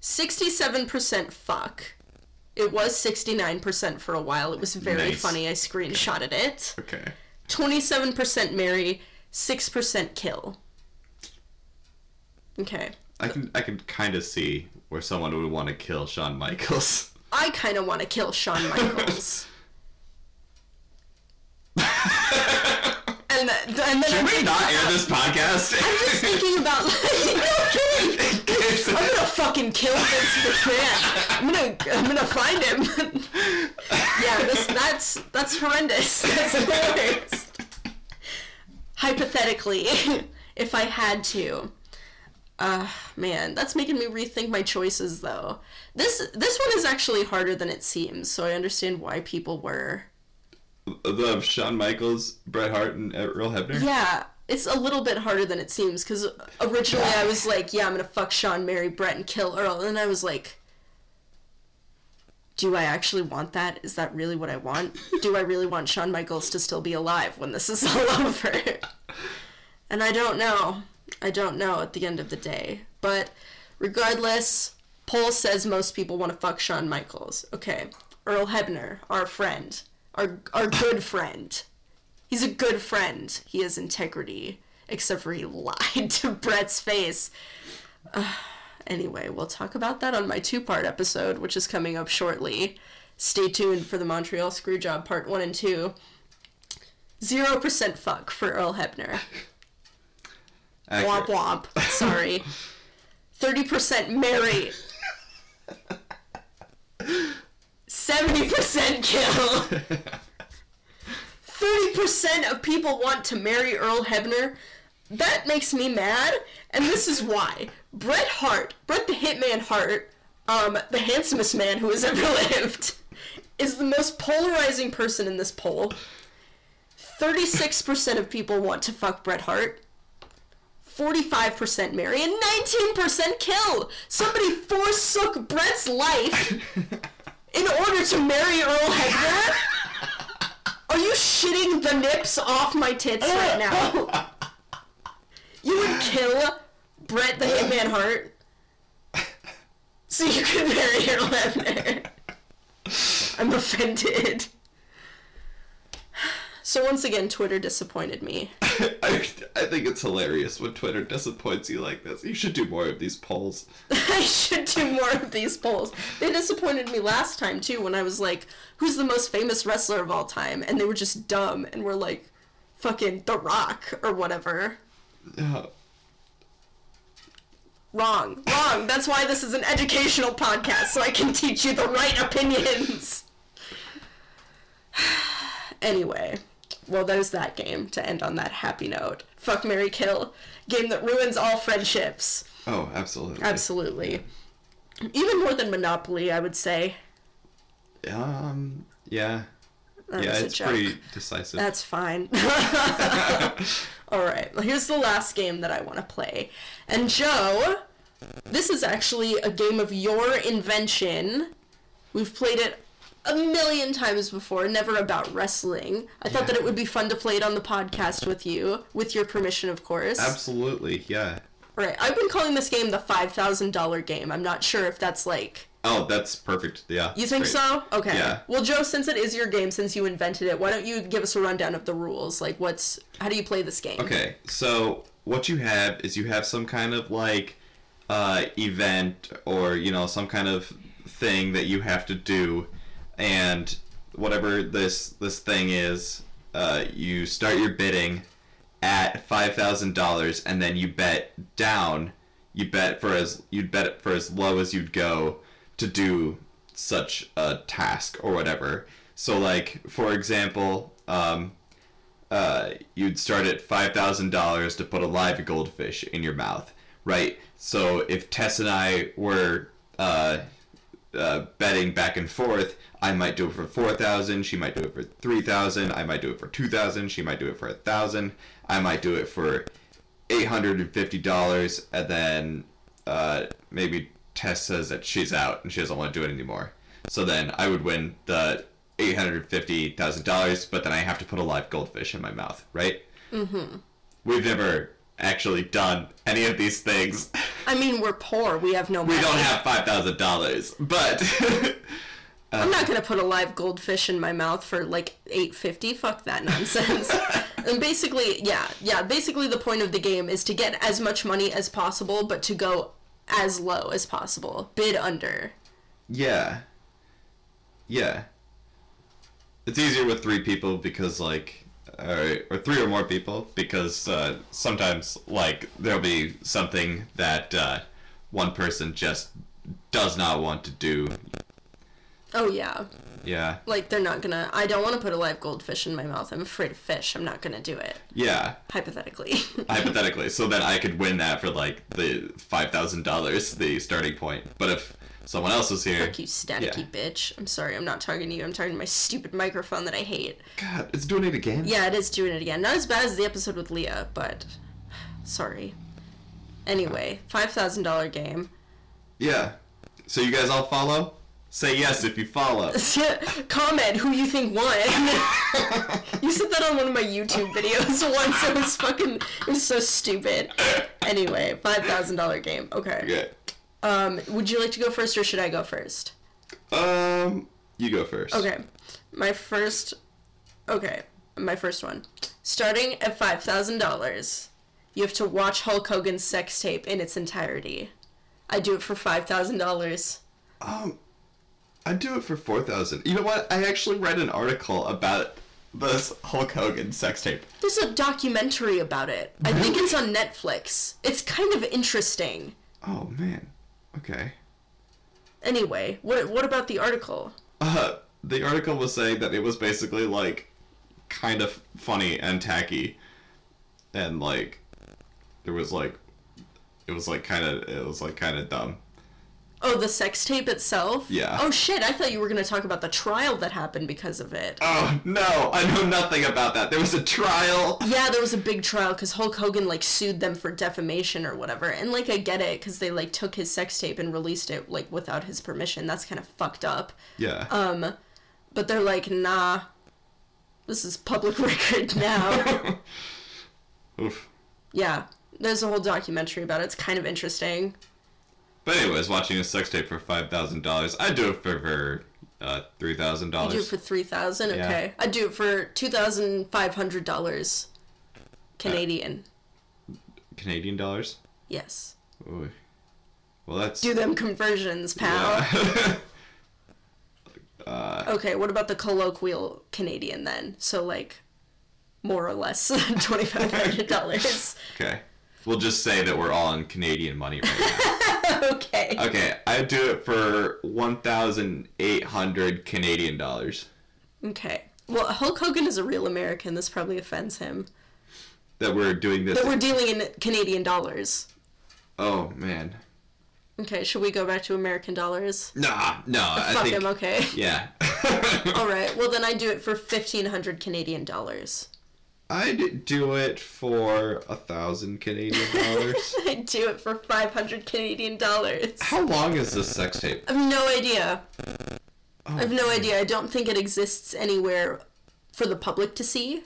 67% fuck. It was 69% for a while. It was very Nice. funny. I screenshotted it. okay. 27% Mary, 6% kill. Okay. I can I can kind of see where someone would want to kill Shawn Michaels. I kind of want to kill Shawn Michaels. and, and then Should I'm we not air this podcast? I'm just thinking about like, no kidding. I'm gonna fucking kill Vince McMahon. I'm gonna, I'm gonna find him. yeah, this, that's, that's horrendous. That's the worst. Hypothetically, if I had to. Uh, man, that's making me rethink my choices though. This, this one is actually harder than it seems, so I understand why people were. The Shawn Michaels, Bret Hart, and uh, Earl Hebner. Yeah, it's a little bit harder than it seems because originally I was like, yeah, I'm gonna fuck Shawn, marry Bret, and kill Earl, and I was like, do I actually want that? Is that really what I want? Do I really want Shawn Michaels to still be alive when this is all over? And I don't know. I don't know at the end of the day. But regardless, poll says most people want to fuck Shawn Michaels. Okay. Earl Hebner, our friend. Our our good friend. He's a good friend. He has integrity. Except for he lied to Bret's face. Uh, anyway, we'll talk about that on my two part episode, which is coming up shortly. Stay tuned for the Montreal Screwjob part one and two. Zero percent fuck for Earl Hebner. Womp womp. Sorry. 30% Mary. 70% kill. 30% of people want to marry Earl Hebner. That makes me mad, and this is why. Bret Hart, Bret the Hitman Hart, um, the handsomest man who has ever lived, is the most polarizing person in this poll. 36% of people want to fuck Bret Hart. 45% marry and 19% kill. Somebody forsook Bret's life in order to marry Earl Hebner. Are you shitting the nips off my tits right now? You would kill Bret the Hitman Hart so you could marry Earl Hebner. I'm offended. So once again, Twitter disappointed me. I, I think it's hilarious when Twitter disappoints you like this. You should do more of these polls. I should do more of these polls. They disappointed me last time too when I was like, "Who's the most famous wrestler of all time?" and they were just dumb and were like, "Fucking The Rock" or whatever. Uh, Wrong, wrong. That's why this is an educational podcast, so I can teach you the right opinions. anyway, well, there's that game to end on that happy note. Fuck Mary Kill. Game that ruins all friendships. oh, absolutely. Absolutely. Even more than Monopoly, I would say. Um, yeah. That yeah, it's joke. pretty decisive. That's fine. All right, well, here's the last game that I want to play. And Joe, this is actually a game of your invention. We've played it a million times before, never about wrestling. I thought that it would be fun to play it on the podcast with you, with your permission, of course. Absolutely, yeah. All right, I've been calling this game the $5,000 game. I'm not sure if that's like. Oh, that's perfect. Yeah. You think great. so? Okay. Yeah. Well, Joe, since it is your game, since you invented it, why don't you give us a rundown of the rules? Like, what's how do you play this game? Okay, so what you have is you have some kind of like uh, event or you know some kind of thing that you have to do, and whatever this this thing is, uh, you start your bidding at five thousand dollars, and then you bet down. You bet for as you'd bet it for as low as you'd go to do such a task or whatever. So like for example, um, uh, you'd start at five thousand dollars to put a live goldfish in your mouth, right? So if Tess and I were uh, uh, betting back and forth, I might do it for four thousand. She might do it for three thousand. I might do it for two thousand. She might do it for a thousand. I might do it for eight hundred and fifty dollars, and then uh, maybe Tess says that she's out and she doesn't want to do it anymore. So then I would win the eight hundred fifty thousand dollars, but then I have to put a live goldfish in my mouth, right? Mm-hmm. We've never actually done any of these things. I mean, we're poor. We have no money. we don't have five thousand dollars, but uh, I'm not gonna put a live goldfish in my mouth for like 850. Fuck that nonsense. and basically, yeah, yeah. Basically, the point of the game is to get as much money as possible, but to go as low as possible. Bid under. yeah, yeah. It's easier with three people because like, or, or three or more people because uh, sometimes like there'll be something that uh, one person just does not want to do. Oh yeah. Yeah, Like they're not gonna. I don't want to put a live goldfish in my mouth. I'm afraid of fish. I'm not gonna do it. yeah. Hypothetically. hypothetically, so then I could win that for like the five thousand dollars, the starting point. But if someone else is here, Fuck you, staticky Yeah. bitch. I'm sorry. I'm not talking to you. I'm talking to my stupid microphone that I hate. God, it's doing it again. Yeah, it is doing it again. Not as bad as the episode with Leah, but sorry. Anyway, five thousand dollar game. Yeah. So you guys all follow? Say yes if you follow. Comment who you think won. you said that on one of my YouTube videos once. It was fucking. It was so stupid. Anyway, five thousand dollar game. Okay. Okay. Um, would you like to go first or should I go first? Um, you go first. Okay. My first. Okay. My first one. Starting at five thousand dollars, you have to watch Hulk Hogan's sex tape in its entirety. I do it for five thousand dollars. Um, I'd do it for four thousand. You know what? I actually read an article about this Hulk Hogan sex tape. There's a documentary about it. Really? I think it's on Netflix. It's kind of interesting. Oh man. Okay. Anyway, what what about the article? Uh, the article was saying that it was basically like kind of funny and tacky, and like there was like it was like kind of it was like kind of dumb. Oh, the sex tape itself? Yeah. Oh shit, I thought you were going to talk about the trial that happened because of it. Oh no, I know nothing about that. There was a trial. Yeah, there was a big trial because Hulk Hogan like sued them for defamation or whatever, and like I get it because they like took his sex tape and released it like without his permission. That's kind of fucked up. Yeah. Um, but they're like, nah, this is public record now. Oof. yeah, there's a whole documentary about it. It's kind of interesting. But anyways, watching a sex tape for five thousand dollars, I'd do it for, for Uh, three thousand You do it dollars. for three thousand. Yeah. Okay, I do it for two thousand five hundred dollars, Canadian. Canadian dollars. yes. Ooh. Well, that's. Do them conversions, pal. Yeah. uh, Okay, what about the colloquial Canadian then? So like, more or less twenty five hundred dollars. okay. We'll just say that we're all in Canadian money right now. okay. okay, I do it for one thousand eight hundred Canadian dollars. Okay. Well, Hulk Hogan is a real American. This probably offends him. That we're doing this. That we're dealing in Canadian dollars. oh man. Okay, should we go back to American dollars? Nah, no. I Fuck think. him, okay. Yeah. All right. Well, then I do it for 1500 Canadian dollars. I'd do it for a thousand Canadian dollars. I'd do it for 500 Canadian dollars. How long is this sex tape? I have no idea. Oh, I have no oh, idea. I don't think it exists anywhere for the public to see.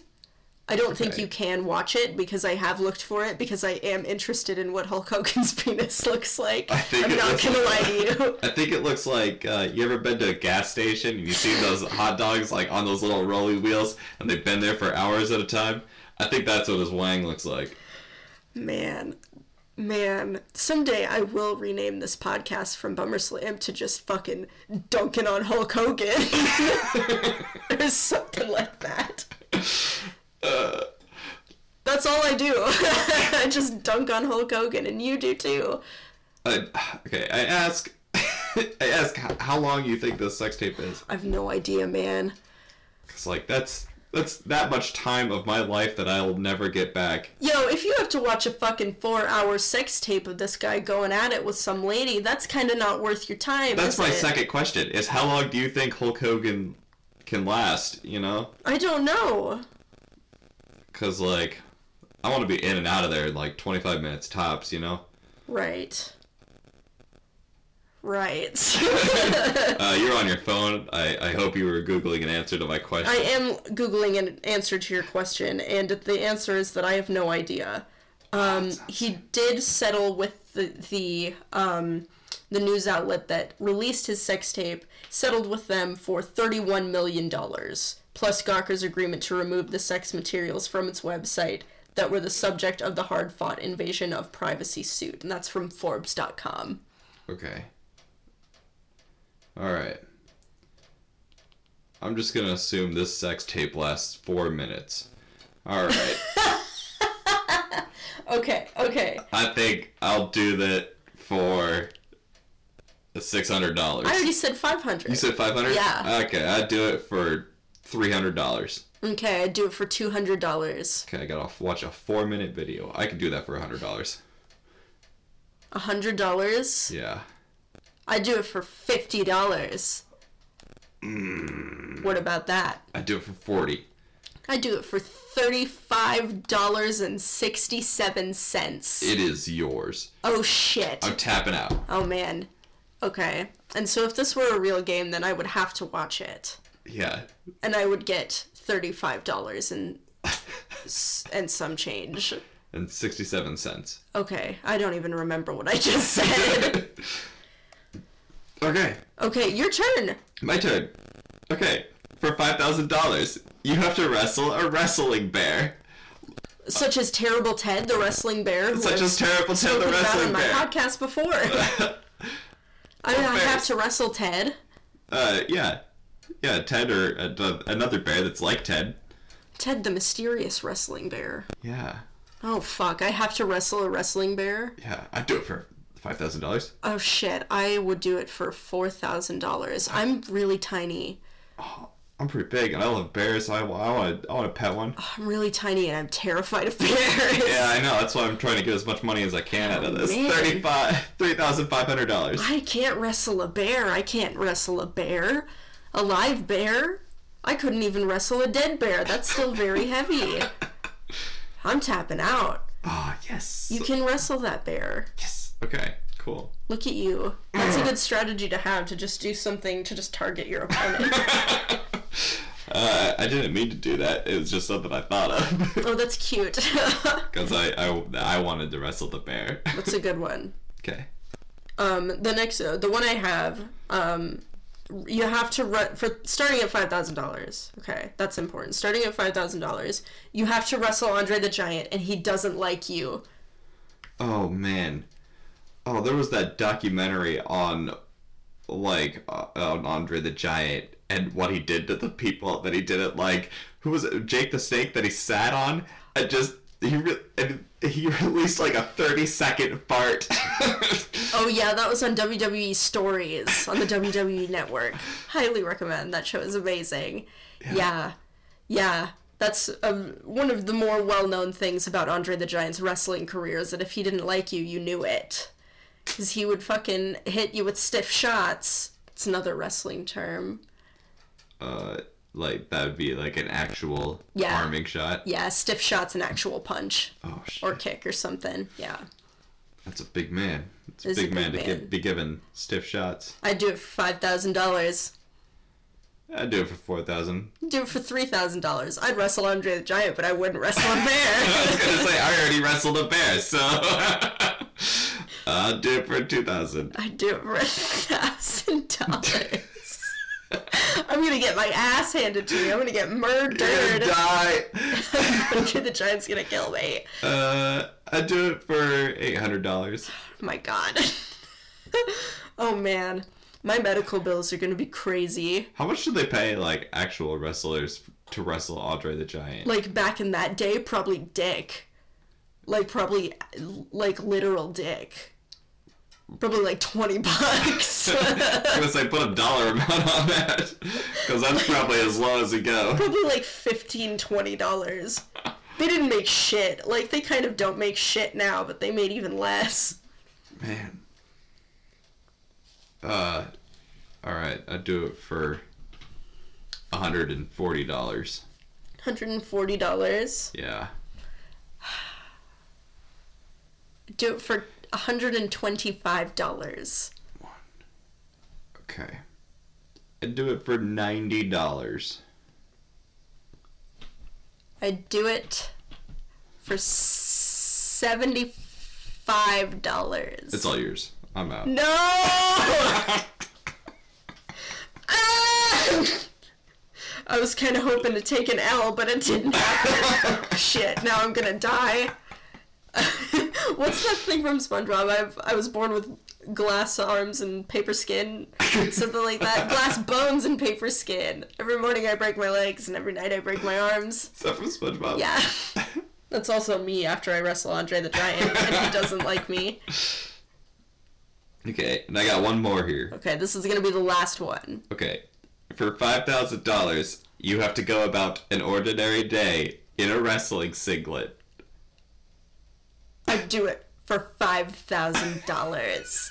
I don't think you can watch it because I have looked for it because I am interested in what Hulk Hogan's penis looks like. I think I'm not gonna lie like- to you. I think it looks like uh, you ever been to a gas station and you see those hot dogs like on those little rolly wheels and they've been there for hours at a time. I think that's what his wang looks like. Man, man. Someday I will rename this podcast from Bummer Slam to just fucking dunking on Hulk Hogan. or something like that. Uh, That's all I do. I just dunk on Hulk Hogan, and you do too. I, okay, I ask, I ask how, long you think this sex tape is. I've no idea, man. It's like that's that's that much time of my life that I'll never get back. Yo, if you have to watch a fucking four hour sex tape of this guy going at it with some lady, that's kind of not worth your time. That's my it? second question: is how long do you think Hulk Hogan can last? You know, I don't know. Because like I want to be in and out of there in like 25 minutes tops. You know. Right. Right. Uh, you're on your phone. I, I hope you were googling an answer to my question. I am Googling an answer to your question, and the answer is that I have no idea. Um, he did settle with the, the, um, the news outlet that released his sex tape, settled with them for $31 million, plus Gawker's agreement to remove the sex materials from its website that were the subject of the hard fought invasion of privacy suit. And that's from Forbes.com. Okay. All right. I'm just gonna assume this sex tape lasts four minutes. All right. Okay, okay. I think I'll do that for six hundred dollars. I already said 500 You said five hundred. Yeah. Okay, I'd do it for three hundred dollars. Okay, I'd do it for $200. Okay, I gotta watch a four minute video. I could do that for a hundred dollars. A $100? Yeah. I'd do it for $50. Mm. What about that? I'd do it for forty. I'd do it for $35.67. It is yours. Oh shit. I'm tapping out. Oh man. Okay. And so if this were a real game, then I would have to watch it. Yeah. And I would get $35 and, and some change. And sixty-seven cents. Okay, I don't even remember what I just said. Okay, okay, your turn. my turn. Okay, for five thousand dollars, you have to wrestle a wrestling bear, Such as Terrible Ted, the wrestling bear. such as Terrible Ted the wrestling on my podcast before. I, I have to wrestle Ted. uh, yeah, yeah, Ted or uh, another bear that's like Ted. Ted, the mysterious wrestling bear. Yeah, Oh fuck! I have to wrestle a wrestling bear. yeah, I'd do it for five thousand dollars. Oh shit! I would do it for four thousand dollars. I'm really tiny. Oh, I'm pretty big, and I love bears. So I, I want to, I want to pet one. I'm really tiny, and I'm terrified of bears. Yeah, I know. That's why I'm trying to get as much money as I can out of this. man. Thirty-five, three thousand five hundred dollars. I can't wrestle a bear. I can't wrestle a bear. A live bear? I couldn't even wrestle a dead bear. That's still very heavy. I'm tapping out. Ah, yes. You can wrestle that bear. Yes. Okay. Cool. Look at you. That's a good strategy to have to just do something to just target your opponent. Uh, I didn't mean to do that. It was just something I thought of oh, that's cute. because I, I I wanted to wrestle the bear. that's a good one. okay. Um, the next, uh, the one I have, um, you have to run for starting at five thousand dollars. Okay, that's important. Starting at five thousand dollars, you have to wrestle Andre the Giant, and he doesn't like you. Oh man. Oh, there was that documentary on like uh, on Andre the Giant and what he did to the people that he didn't like. Who was it? Jake the Snake that he sat on and just he re- he released like a 30 second fart. Oh yeah, that was on WWE Stories on the WWE Network. Highly recommend. That show is amazing. Yeah, yeah. That's um, one of the more well-known things about Andre the Giant's wrestling career is that if he didn't like you, you knew it, because he would fucking hit you with stiff shots. It's another wrestling term. uh like that would be like an actual Yeah. arming shot. Yeah, stiff shots an actual punch Oh shit. or kick or something. Yeah, That's a big man. It's a It's a big man big to man. Give, be given stiff shots. I'd do it for five thousand dollars. I'd do it for 4000 Do it for three thousand dollars. I'd wrestle Andre the Giant, but I wouldn't wrestle a I was gonna say I already wrestled a bear, so I'll do it for two thousand. I'd do it for a thousand dollars. I'm gonna get my ass handed to me. I'm gonna get murdered. Die. Andre the Giant's gonna kill me. Uh, I'd do it for eight hundred dollars. My God. oh man, my medical bills are gonna be crazy. How much do they pay like actual wrestlers to wrestle Andre the Giant? Like back in that day, probably dick. Like probably like literal dick. Probably like twenty bucks. I'm gonna say put a dollar amount on that because that's probably as low as it go. probably like 15 20 dollars they didn't make shit like they kind of don't make shit now but they made even less Man. Uh, all right. I'd do it for hundred and forty dollars. $140 Yeah. do it for $125 Okay. I'd do it for ninety dollars. i'd do it for $75 It's all yours. I'm out. no Ah! I was kind of hoping to take an L, but it didn't happen. Shit, now I'm gonna die. What's that thing from SpongeBob? I've, I was born with glass arms and paper skin, something like that. Glass bones and paper skin. Every morning I break my legs, and every night I break my arms. Is that from SpongeBob? Yeah. That's also me after I wrestle Andre the Giant, and he doesn't like me. Okay, and I got one more here. Okay, this is gonna be the last one. Okay, for five thousand dollars, you have to go about an ordinary day in a wrestling singlet. I'd do it for five thousand dollars.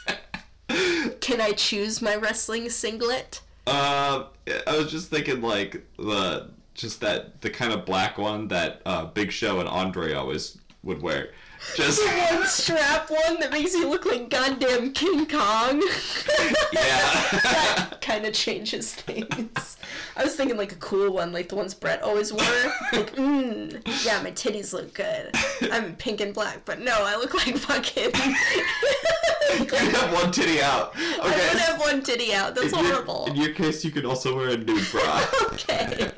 Can I choose my wrestling singlet? Um, I was just thinking like the just that the kind of black one that uh, Big Show and Andre always would wear. Just The one strap one that makes you look like goddamn King Kong. yeah. that kind of changes things. I was thinking like a cool one, like the ones Bret always wore. Like, mmm, yeah, my titties look good. I'm pink and black, but no, I look like fucking. you have one titty out. Okay. I would have one titty out. That's in, your, horrible. in your case, you could also wear a nude bra. Okay.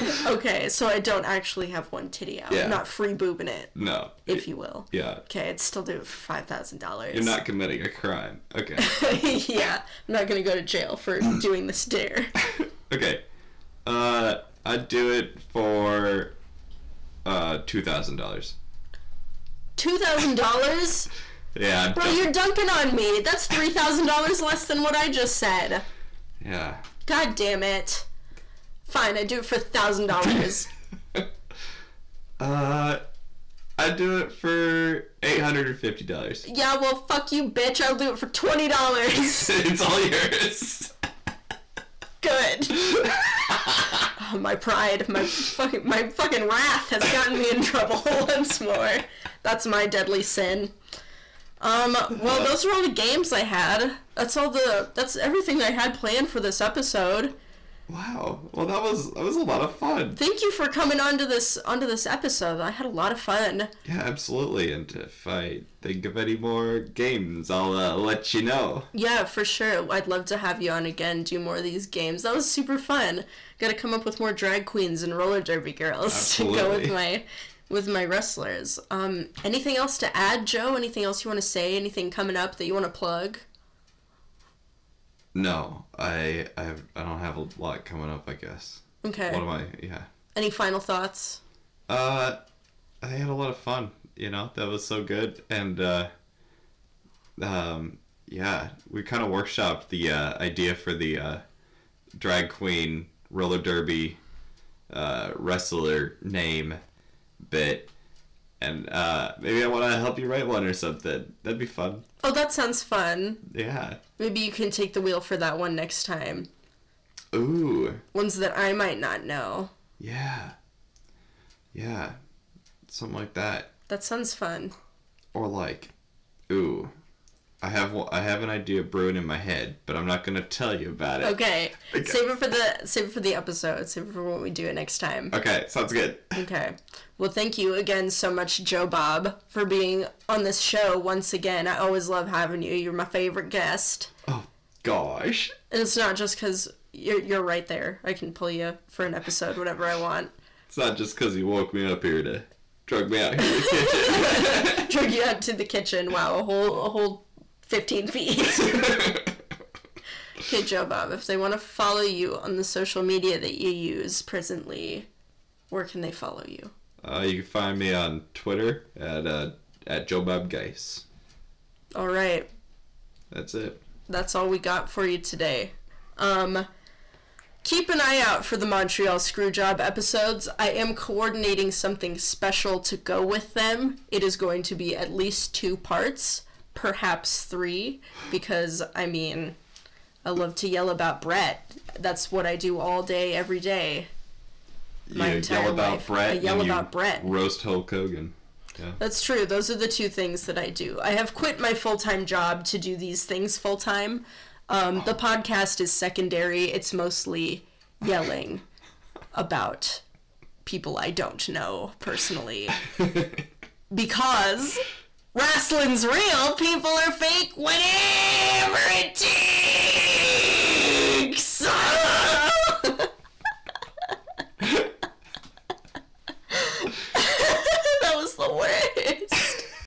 okay, so I don't actually have one titty out. Yeah. I'm not free boobing it, no. if you will. Yeah. Okay, I'd still do it for five thousand dollars. You're not committing a crime. Okay. yeah, I'm not gonna go to jail for doing this dare. okay. Uh, I'd do it for uh two thousand dollars. Two thousand dollars, Yeah. Bro. go- You're dunking on me. That's three thousand dollars less than what I just said. Yeah. God damn it. Fine, I do it for thousand dollars. Uh, I'd do it for eight hundred and fifty dollars. Yeah, well, fuck you, bitch. I'll do it for twenty dollars. it's all yours. Good. Oh, my pride, my fucking, my fucking wrath has gotten me in trouble once more. That's my deadly sin. Um, well, those are all the games I had. That's all the, that's everything I had planned for this episode. Wow. Well, that was that was a lot of fun. Thank you for coming onto this onto this episode. I had a lot of fun. Yeah, absolutely. And if I think of any more games, I'll uh, let you know. Yeah, for sure. I'd love to have you on again, do more of these games. That was super fun. Got to come up with more drag queens and roller derby girls to go with my with my wrestlers. Um, anything else to add, Joe? Anything else you want to say? Anything coming up that you want to plug? No, I I I don't have a lot coming up. I guess. Okay. What am I? Yeah. Any final thoughts? Uh, I had a lot of fun. You know, that was so good, and uh, um, yeah, we kind of workshopped the uh, idea for the uh, drag queen roller derby uh, wrestler name bit, and uh, maybe I want to help you write one or something. That'd be fun. Oh, that sounds fun. Yeah. Maybe you can take the wheel for that one next time. Ooh. Ones that I might not know. Yeah. Yeah. Something like that. That sounds fun. Or like, ooh, I have I have an idea brewing in my head, but I'm not gonna tell you about it. Okay. Okay. Save it for the save it for the episode. Save it for when we do it next time. Okay, sounds good. Okay. Well, thank you again so much, Joe Bob, for being on this show once again. I always love having you. You're my favorite guest. Oh gosh. And it's not just because you're, you're right there. I can pull you for an episode whenever I want. It's not just because you woke me up here to drug me out here in the kitchen. Drag you out to the kitchen. Wow, a whole, a whole 15 feet. okay, Joe Bob, if they want to follow you on the social media that you use presently, where can they follow you? uh, you can find me on Twitter at uh, at Joe Bob Geis. All right. That's it. that's all we got for you today. Um, keep an eye out for the Montreal Screwjob episodes. I am coordinating something special to go with them. It is going to be at least two parts, perhaps three, because I mean, I love to yell about Bret. That's what I do all day, every day. My you entire yell about life. Bret. I yell about Bret. Roast Hulk Hogan. Yeah. That's true. Those are the two things that I do. I have quit my full time job to do these things full time. Um, the podcast is secondary. It's mostly yelling about people I don't know personally. because wrestling's real, people are fake, whatever it is.